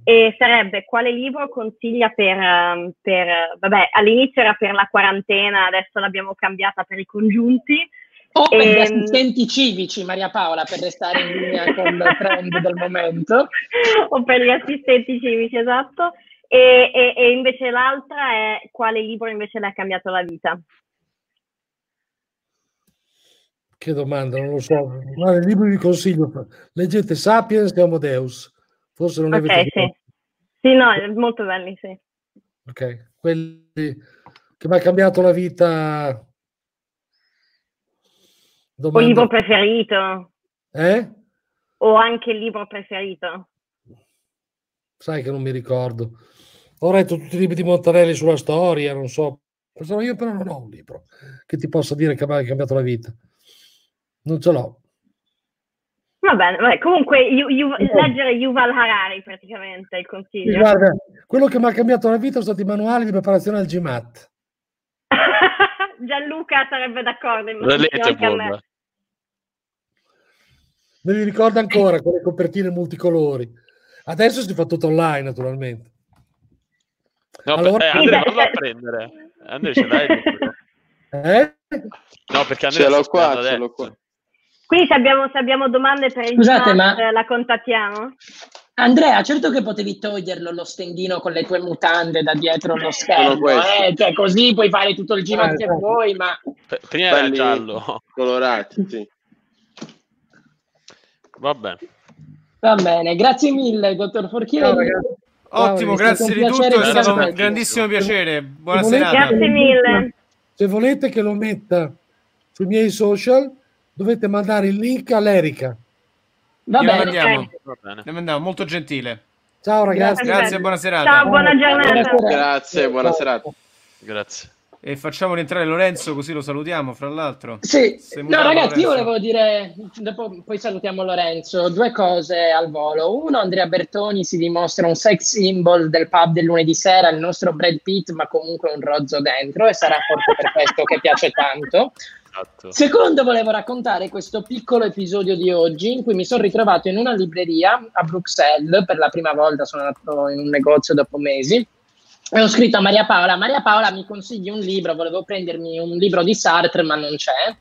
e sarebbe quale libro consiglia per, per vabbè, all'inizio era per la quarantena, adesso l'abbiamo cambiata per i congiunti. O per gli ehm, assistenti civici, Maria Paola, per restare in linea con il trend del momento. o per gli assistenti civici, esatto. E, e, e, invece l'altra è quale libro invece le ha cambiato la vita? Che domanda, non lo so. Guarda, il libro vi consiglio. Leggete Sapiens e Homo Deus. Forse non okay, avete sì. sì, no, molto belli, sì. Ok, quelli che mi ha cambiato la vita. Domanda... O libro preferito? Eh? O anche il libro preferito? Sai che non mi ricordo. Ho letto tutti i libri di Montanelli sulla storia, non so. Io però non ho un libro che ti possa dire che mi ha cambiato la vita. Non ce l'ho. Va bene, vabbè, comunque yu, yu, leggere Yuval Harari praticamente è il consiglio. Guarda, quello che mi ha cambiato la vita sono stati i manuali di preparazione al GMAT. Gianluca sarebbe d'accordo. Me li ricordo ancora con le copertine multicolori. Adesso si fa tutto online, naturalmente. No, allora... eh, Andrea, fallo a prendere. Andrea, ce l'hai? Eh? No, perché Andrea ce l'ho qua, ce l'ho qua. Quindi se abbiamo, se abbiamo domande per il Scusate, chat, ma... la contattiamo? Andrea, certo che potevi toglierlo lo stendino con le tue mutande da dietro lo schermo, eh? cioè, così puoi fare tutto il giro eh, che vuoi, ma... Prima era giallo. Colorati, sì. Vabbè. Va bene, grazie mille, dottor Forchino. Ottimo, grazie di tutto, è stato un grandissimo piacere. Buona serata. Grazie mille. Se volete che lo metta sui miei social, dovete mandare il link all'Erica. Va bene. Mandiamo. Va bene. Ne mandiamo, molto gentile. Ciao ragazzi. Grazie, buona serata. Ciao, buona giornata. Grazie, buona serata. Grazie. E facciamo rientrare Lorenzo così lo salutiamo, fra l'altro. Sì, no ragazzi, Lorenzo. io volevo dire, dopo poi salutiamo Lorenzo, due cose al volo. Uno, Andrea Bertoni si dimostra un sex symbol del pub del lunedì sera, il nostro Brad Pitt, ma comunque un rozzo dentro e sarà forse per questo che piace tanto. Esatto. Secondo, volevo raccontare questo piccolo episodio di oggi in cui mi sono ritrovato in una libreria a Bruxelles, per la prima volta sono andato in un negozio dopo mesi, e ho scritto a Maria Paola, Maria Paola mi consigli un libro, volevo prendermi un libro di Sartre ma non c'è.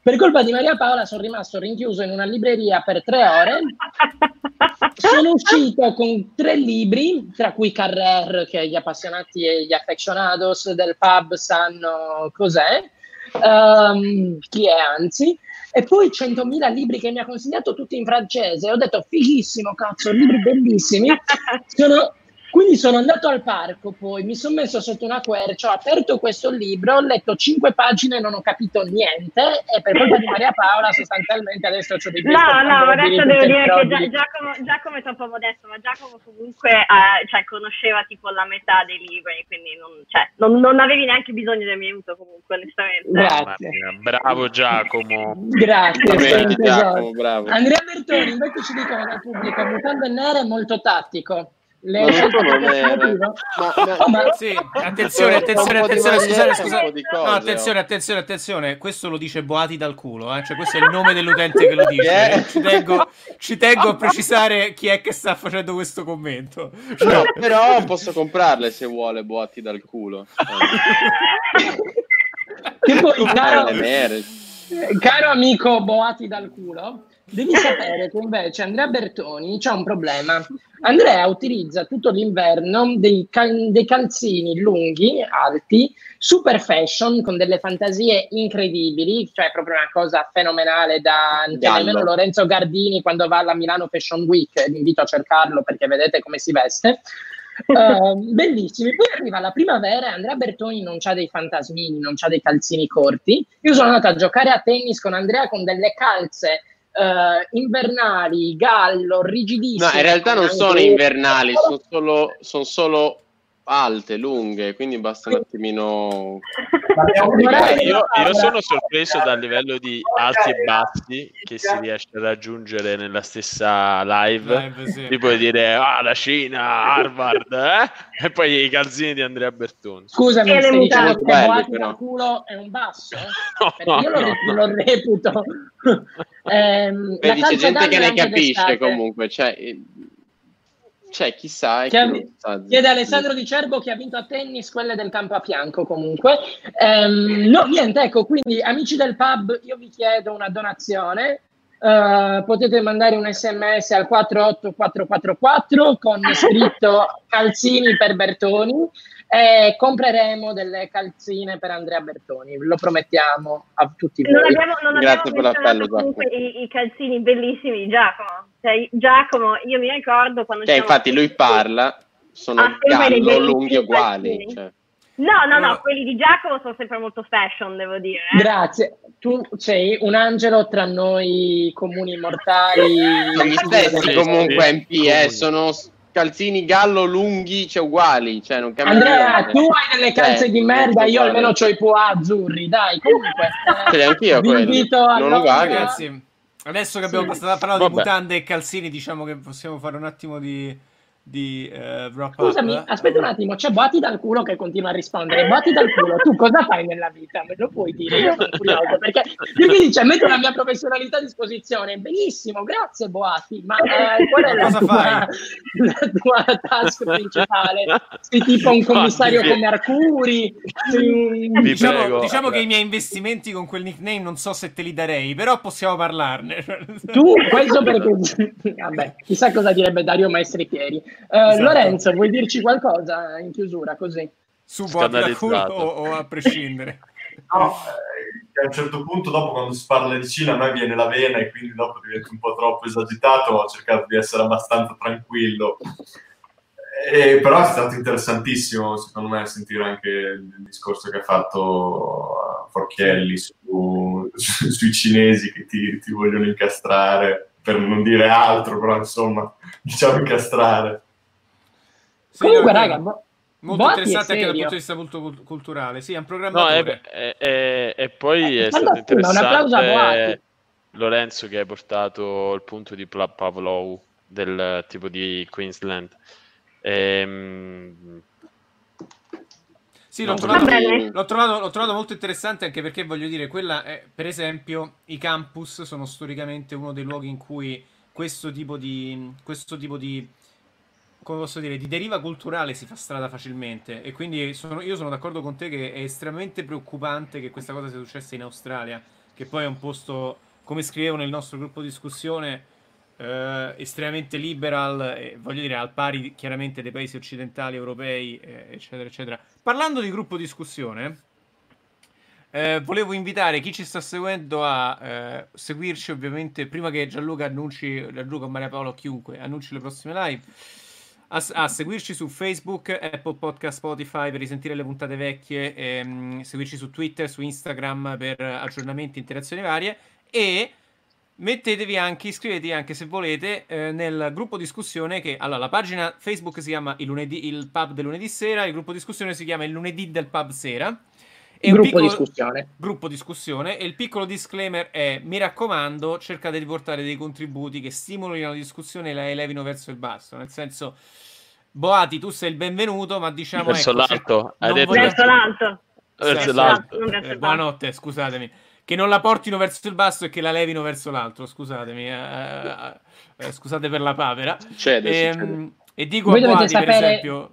Per colpa di Maria Paola sono rimasto rinchiuso in una libreria per tre ore. Sono uscito con tre libri, tra cui Carrer, che gli appassionati e gli affezionados del pub sanno cos'è, um, chi è anzi, e poi 100.000 libri che mi ha consigliato tutti in francese. Ho detto fighissimo, cazzo, libri bellissimi. Sono quindi sono andato al parco, poi mi sono messo sotto una quercia, ho aperto questo libro, ho letto cinque pagine e non ho capito niente e per colpa di Maria Paola sostanzialmente adesso ho dei No, no, adesso devo dire che Gia- Giacomo, Giacomo è troppo modesto, ma Giacomo comunque eh, cioè, conosceva tipo la metà dei libri, quindi non, cioè, non, non, avevi neanche bisogno del mio aiuto comunque, onestamente. Grazie. Bravo Giacomo. Grazie, Bene, Giacomo, bravo. Andrea Bertoni invece ci dicono dal pubblico, mutande nere molto tattico. Le ma non è... ma, ma... Oh. Sì, attenzione, attenzione, attenzione, scusate, scusate. No, attenzione, attenzione, attenzione. Questo lo dice Boati dal culo, eh? cioè questo è il nome dell'utente che lo dice. Ci tengo, ci tengo, a precisare chi è che sta facendo questo commento. Cioè... No, però posso comprarle se vuole Boati dal culo. che poi, caro, caro amico Boati dal culo, Devi sapere che invece Andrea Bertoni c'ha un problema. Andrea utilizza tutto l'inverno dei, cal- dei, calzini lunghi, alti, super fashion, con delle fantasie incredibili, cioè proprio una cosa fenomenale da nemmeno Lorenzo Gardini quando va alla Milano Fashion Week, vi invito a cercarlo perché vedete come si veste. Uh, bellissimi. Poi arriva la primavera e Andrea Bertoni non ha dei fantasmini, non ha dei calzini corti. Io sono andata a giocare a tennis con Andrea con delle calze uh, invernali, gallo, rigidissimi. No, in realtà non sono invernali, sono solo, sono solo alte, lunghe, quindi basta un attimino... io, io, sono sorpreso dal livello di alti e bassi che si riesce a raggiungere nella stessa live. live sì. Ti puoi dire, ah, la Cina, Harvard, eh? e poi i calzini di Andrea Bertoni. Scusami, se diciamo che Boati da culo è un basso? No, io lo, no. lo reputo. Ehm, Beh, c'è gente che ne capisce comunque, cioè cioè, chissà. Chiede, chiede Alessandro Di Cerbo che ha vinto a tennis quelle del campo a fianco comunque. Um, no, niente, ecco, quindi amici del pub, io vi chiedo una donazione. Uh, potete mandare un sms al 48444 con scritto calzini per Bertoni e compreremo delle calzine per Andrea Bertoni, lo promettiamo a tutti voi. Non abbiamo, non Grazie per l'appello. Comunque i, i, calzini bellissimi di Giacomo. Cioè, Giacomo, io mi ricordo quando... Cioè, infatti lui parla, sono ah, gallo lunghi uguali. Cioè. No, no, no, quelli di Giacomo sono sempre molto fashion, devo dire. Eh. Grazie. Tu sei un angelo tra noi comuni mortali. Sono gli stessi comunque MP, eh, sono calzini gallo lunghi, cioè uguali. Cioè, non Andrea, niente. tu hai delle calze eh, di merda, io almeno ho i poa azzurri, dai, comunque. Ce li anch'io quelli, non uguali. Ragazzi, adesso che abbiamo sì. passato a parlare di mutande e calzini, diciamo che possiamo fare un attimo di di uh, wrap Scusami, up. aspetta un attimo, c'è Boati dal culo che continua a rispondere. Boati dal culo, tu cosa fai nella vita? Me lo puoi dire? Io sono curioso perché lui dice metto la mia professionalità a disposizione. Benissimo, grazie Boati, ma eh, qual è la tua, la tua, task principale? Sei tipo un commissario come Arcuri? Diciamo, diciamo, che i miei investimenti con quel nickname non so se te li darei, però possiamo parlarne. tu, questo perché... Vabbè, chissà cosa direbbe Dario Maestri Pieri. Uh, esatto. Lorenzo, vuoi dirci qualcosa in chiusura così? Su da culo o, o a prescindere? No, eh, a un certo punto, dopo quando si parla di Cina, a me viene la vena e quindi dopo divento un po' troppo esagitato. Ho cercato di essere abbastanza tranquillo. E, però è stato interessantissimo, secondo me, sentire anche il discorso che ha fatto Forchielli su, su, sui cinesi che ti, ti vogliono incastrare, per non dire altro, però insomma, diciamo incastrare. Sì, Comunque, raga, bo- molto interessante anche dal punto di vista molto culturale. Sì, è un programma. No, e poi è stato interessante Lorenzo che hai portato il punto di Pavlov del tipo di Queensland. Ehm... Sì, l'ho, trovato, l'ho, trovato, l'ho, trovato, molto interessante anche perché voglio dire, quella è, per esempio, i campus sono storicamente uno dei luoghi in cui questo tipo di, questo tipo di come posso dire, di deriva culturale si fa strada facilmente e quindi sono, io sono d'accordo con te che è estremamente preoccupante che questa cosa sia successa in Australia, che poi è un posto, come scrivevo nel nostro gruppo di discussione, eh, estremamente liberal, eh, voglio dire al pari chiaramente dei paesi occidentali, europei, eh, eccetera, eccetera. Parlando di gruppo discussione, eh, volevo invitare chi ci sta seguendo a eh, seguirci ovviamente prima che Gianluca annunci, Gianluca, Maria Paolo, chiunque annunci le prossime live a, a, seguirci su Facebook, Apple Podcast, Spotify per risentire le puntate vecchie, ehm, seguirci su Twitter, su Instagram per aggiornamenti, interazioni varie e mettetevi anche, iscrivetevi anche se volete eh, nel gruppo discussione che allora la pagina Facebook si chiama il, lunedì, il pub del lunedì sera, il gruppo discussione si chiama il lunedì del pub sera e gruppo piccolo, discussione. Gruppo discussione. E il piccolo disclaimer è: mi raccomando, cercate di portare dei contributi che stimolino la discussione e la elevino verso il basso. Nel senso, Boati, tu sei il benvenuto, ma diciamo. Verso ecco, l'alto. Verso l'alto. Verso l'alto. Eh, buonanotte, scusatemi. Che non la portino verso il basso e che la levino verso l'alto. Scusatemi. Eh, eh, eh scusate per la papera. Succede, e, succede. e dico Voi a Boati, sapere... per esempio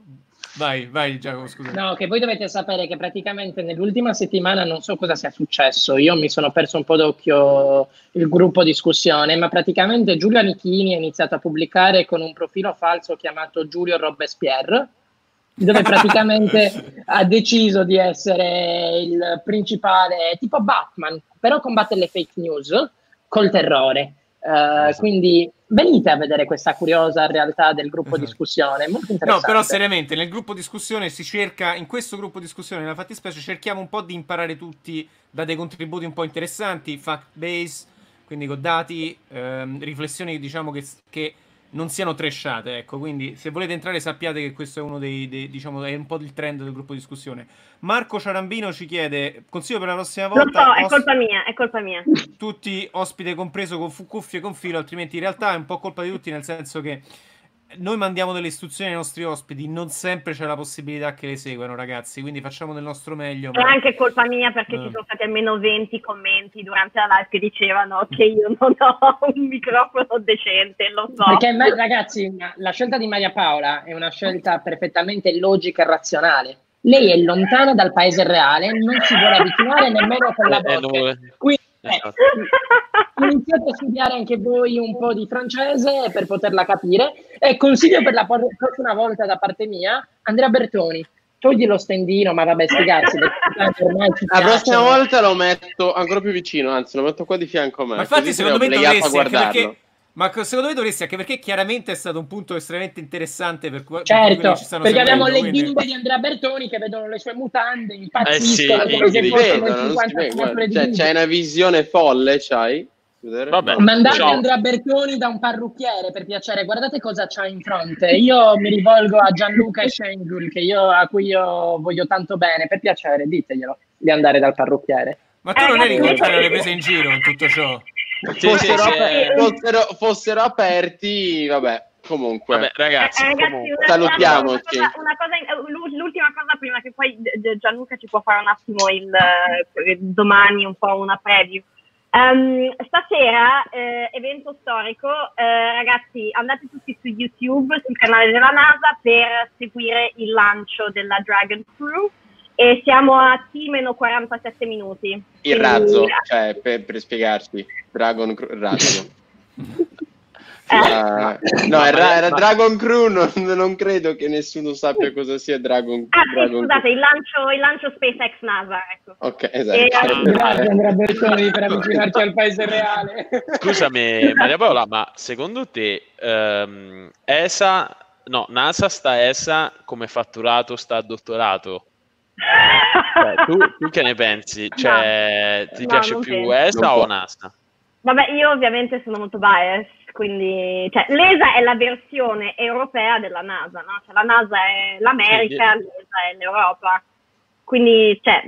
Vai, vai Giacomo, scusa. No, che voi dovete sapere che praticamente nell'ultima settimana non so cosa sia successo. Io mi sono perso un po' d'occhio il gruppo discussione, ma praticamente Giulio Anichini ha iniziato a pubblicare con un profilo falso chiamato Giulio Robespierre, dove praticamente ha deciso di essere il principale, tipo Batman, però combatte le fake news col terrore. Uh, quindi venite a vedere questa curiosa realtà del gruppo esatto. discussione, molto interessante. No, però seriamente, nel gruppo discussione si cerca, in questo gruppo discussione, nella fattispecie, cerchiamo un po' di imparare tutti da dei contributi un po' interessanti, fact base, quindi con dati, ehm, riflessioni diciamo che, che non siano trashate, ecco, quindi se volete entrare sappiate che questo è uno dei, dei diciamo, è un po' il trend del gruppo di discussione. Marco Ciarambino ci chiede, consiglio per la prossima volta... Lo so, è colpa mia, è colpa mia. Tutti ospite compreso con cuffie con filo, altrimenti in realtà è un po' colpa di tutti, nel senso che noi mandiamo delle istruzioni ai nostri ospiti, non sempre c'è la possibilità che le seguano, ragazzi. Quindi facciamo del nostro meglio. Ma... È anche colpa mia perché eh. ci sono stati almeno 20 commenti durante la live che dicevano che io non ho un microfono decente. Lo so. Perché, ragazzi, la scelta di Maria Paola è una scelta perfettamente logica e razionale. Lei è lontana dal paese reale, non si vuole avvicinare nemmeno con la voce. Quindi Esatto. Iniziate a studiare anche voi un po' di francese per poterla capire. E consiglio per la prossima volta da parte mia, Andrea Bertoni. Togli lo stendino, ma vabbè, spiegazzi. la prossima volta lo metto ancora più vicino, anzi, lo metto qua di fianco a me. Ma infatti, secondo me dovresti, perché ma secondo me dovresti anche perché chiaramente è stato un punto estremamente interessante per cui certo, ci perché abbiamo le quindi... bimbe di Andrea Bertoni che vedono le sue mutande, impazziscono eh sì, come se fossero cioè, c'è una visione folle, c'hai? Vabbè, Mandate ciao. Andrea Bertoni da un parrucchiere per piacere, guardate cosa c'ha in fronte. Io mi rivolgo a Gianluca e Schengul, che io, a cui io voglio tanto bene, per piacere, diteglielo di andare dal parrucchiere. Ma tu non eri contrario alle prese in giro in tutto ciò? Fossero, sì, sì, fossero, fossero, aperti, vabbè. Comunque, vabbè, ragazzi, eh, ragazzi comunque. salutiamoci. Una cosa, una cosa, eh, l'ultima cosa prima che poi Gianluca ci può fare un attimo il, eh, domani un po' una preview. Um, stasera, eh, evento storico, eh, ragazzi, andate tutti su YouTube, sul canale della NASA per seguire il lancio della Dragon Crew e siamo a T-47 minuti. Il Quindi... razzo, cioè per, per spiegarci, Dragon razzo. Uh, no, era, era, Dragon Crew, non, non, credo che nessuno sappia cosa sia Dragon, ah, Dragon sì, scusate, il lancio, il lancio, SpaceX NASA. Ecco. Ok, esatto. E, grazie Andrea Bertoni per avvicinarci al paese reale. Scusami Maria Paola, ma secondo te um, ESA, no, NASA sta ESA come fatturato sta dottorato? Cioè, tu, tu, che ne pensi? Cioè, no, ti no, piace più penso. ESA o NASA? Vabbè, io ovviamente sono molto biased, quindi cioè, l'ESA è la versione europea della NASA, no? Cioè, la NASA è l'America, sì, l'ESA è l'Europa. Quindi, cioè,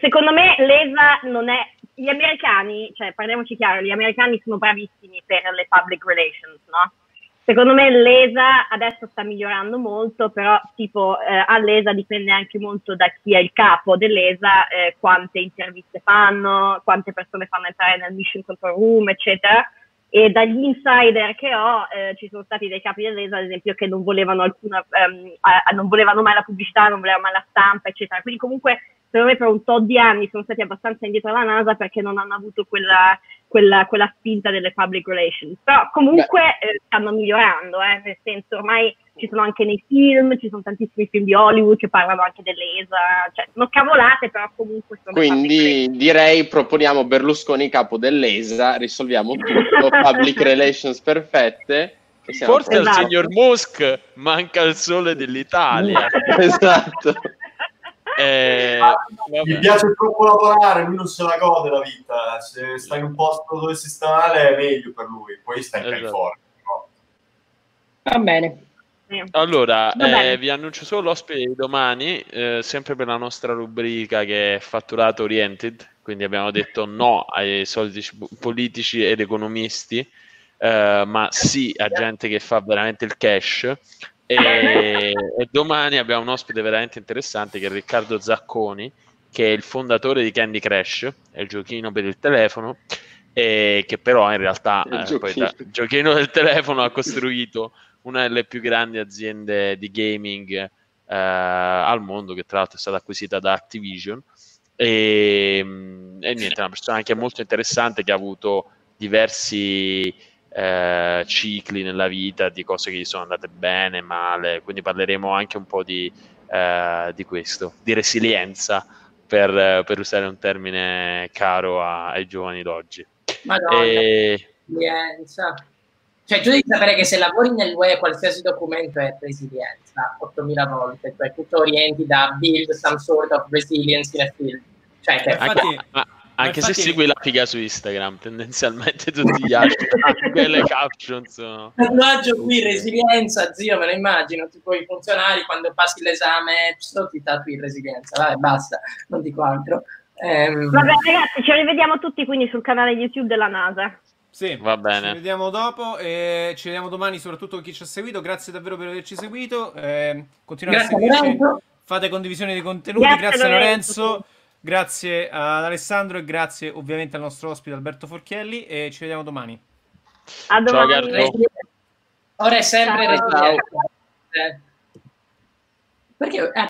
secondo me l'ESA non è... Gli americani, cioè, parliamoci chiaro, gli americani sono bravissimi per le public relations, no? Secondo me l'ESA adesso sta migliorando molto, però tipo eh, all'ESA dipende anche molto da chi è il capo dell'ESA, eh, quante interviste fanno, quante persone fanno entrare nel mission control room, eccetera. E dagli insider che ho eh, ci sono stati dei capi dell'ESA, ad esempio, che non volevano, alcuna, ehm, non volevano mai la pubblicità, non volevano mai la stampa, eccetera. Quindi comunque secondo me per un tot di anni sono stati abbastanza indietro alla NASA perché non hanno avuto quella, quella, quella spinta delle public relations. Però comunque eh, stanno migliorando, eh, nel senso ormai ci sono anche nei film, ci sono tantissimi film di Hollywood che parlano anche dell'ESA, cioè sono cavolate però comunque sono Quindi direi proponiamo Berlusconi capo dell'ESA, risolviamo tutto, public relations perfette. Forse esatto. al signor Musk manca il sole dell'Italia. esatto. Eh, mi piace troppo lavorare, lui non se la gode la vita. Se sta in un posto dove si sta male è meglio per lui, poi sta in esatto. California. No? Va bene. Allora, eh, vi annuncio solo l'ospite di domani, eh, sempre per la nostra rubrica che è fatturato oriented, quindi abbiamo detto no ai soliti politici ed economisti, eh, ma sì a gente che fa veramente il cash e, e, domani abbiamo un ospite veramente interessante che è Riccardo Zacconi, che è il fondatore di Candy Crash, è il giochino per il telefono, e che però in realtà il eh, poi da, giochino del telefono ha costruito una delle più grandi aziende di gaming eh, al mondo, che tra l'altro è stata acquisita da Activision. E, e niente, è una persona anche molto interessante che ha avuto diversi eh, cicli nella vita, di cose che gli sono andate bene, male, quindi parleremo anche un po' di, eh, di questo, di resilienza, per, per, usare un termine caro a, ai giovani d'oggi. Madonna, e... resilienza. Cioè, tu devi sapere che se lavori nel web qualsiasi documento è resilienza 8000 volte, cioè tutto orienti da build some sort of resilience in a field. Cioè, anche, ma, Anche se segui la figa su Instagram, tendenzialmente tutti gli altri quelle caption sono... Tatuaggio qui, resilienza, zio, me lo immagino, tipo i funzionari quando passi l'esame, ti tatui resilienza, vabbè, basta, non dico altro. Ehm... Vabbè ragazzi, ci rivediamo tutti quindi sul canale YouTube della NASA. Sì, va bene. Ci vediamo dopo e ci vediamo domani, soprattutto con chi ci ha seguito. Grazie davvero per averci seguito. Eh, continuate Grazie a seguirci. Fate condivisione di contenuti. Grazie, Grazie Lorenzo. Lorenzo. Grazie ad Alessandro e grazie ovviamente al nostro ospite Alberto Forchielli e ci vediamo domani. A domani. Ciao, Ora è sempre Ciao. Perché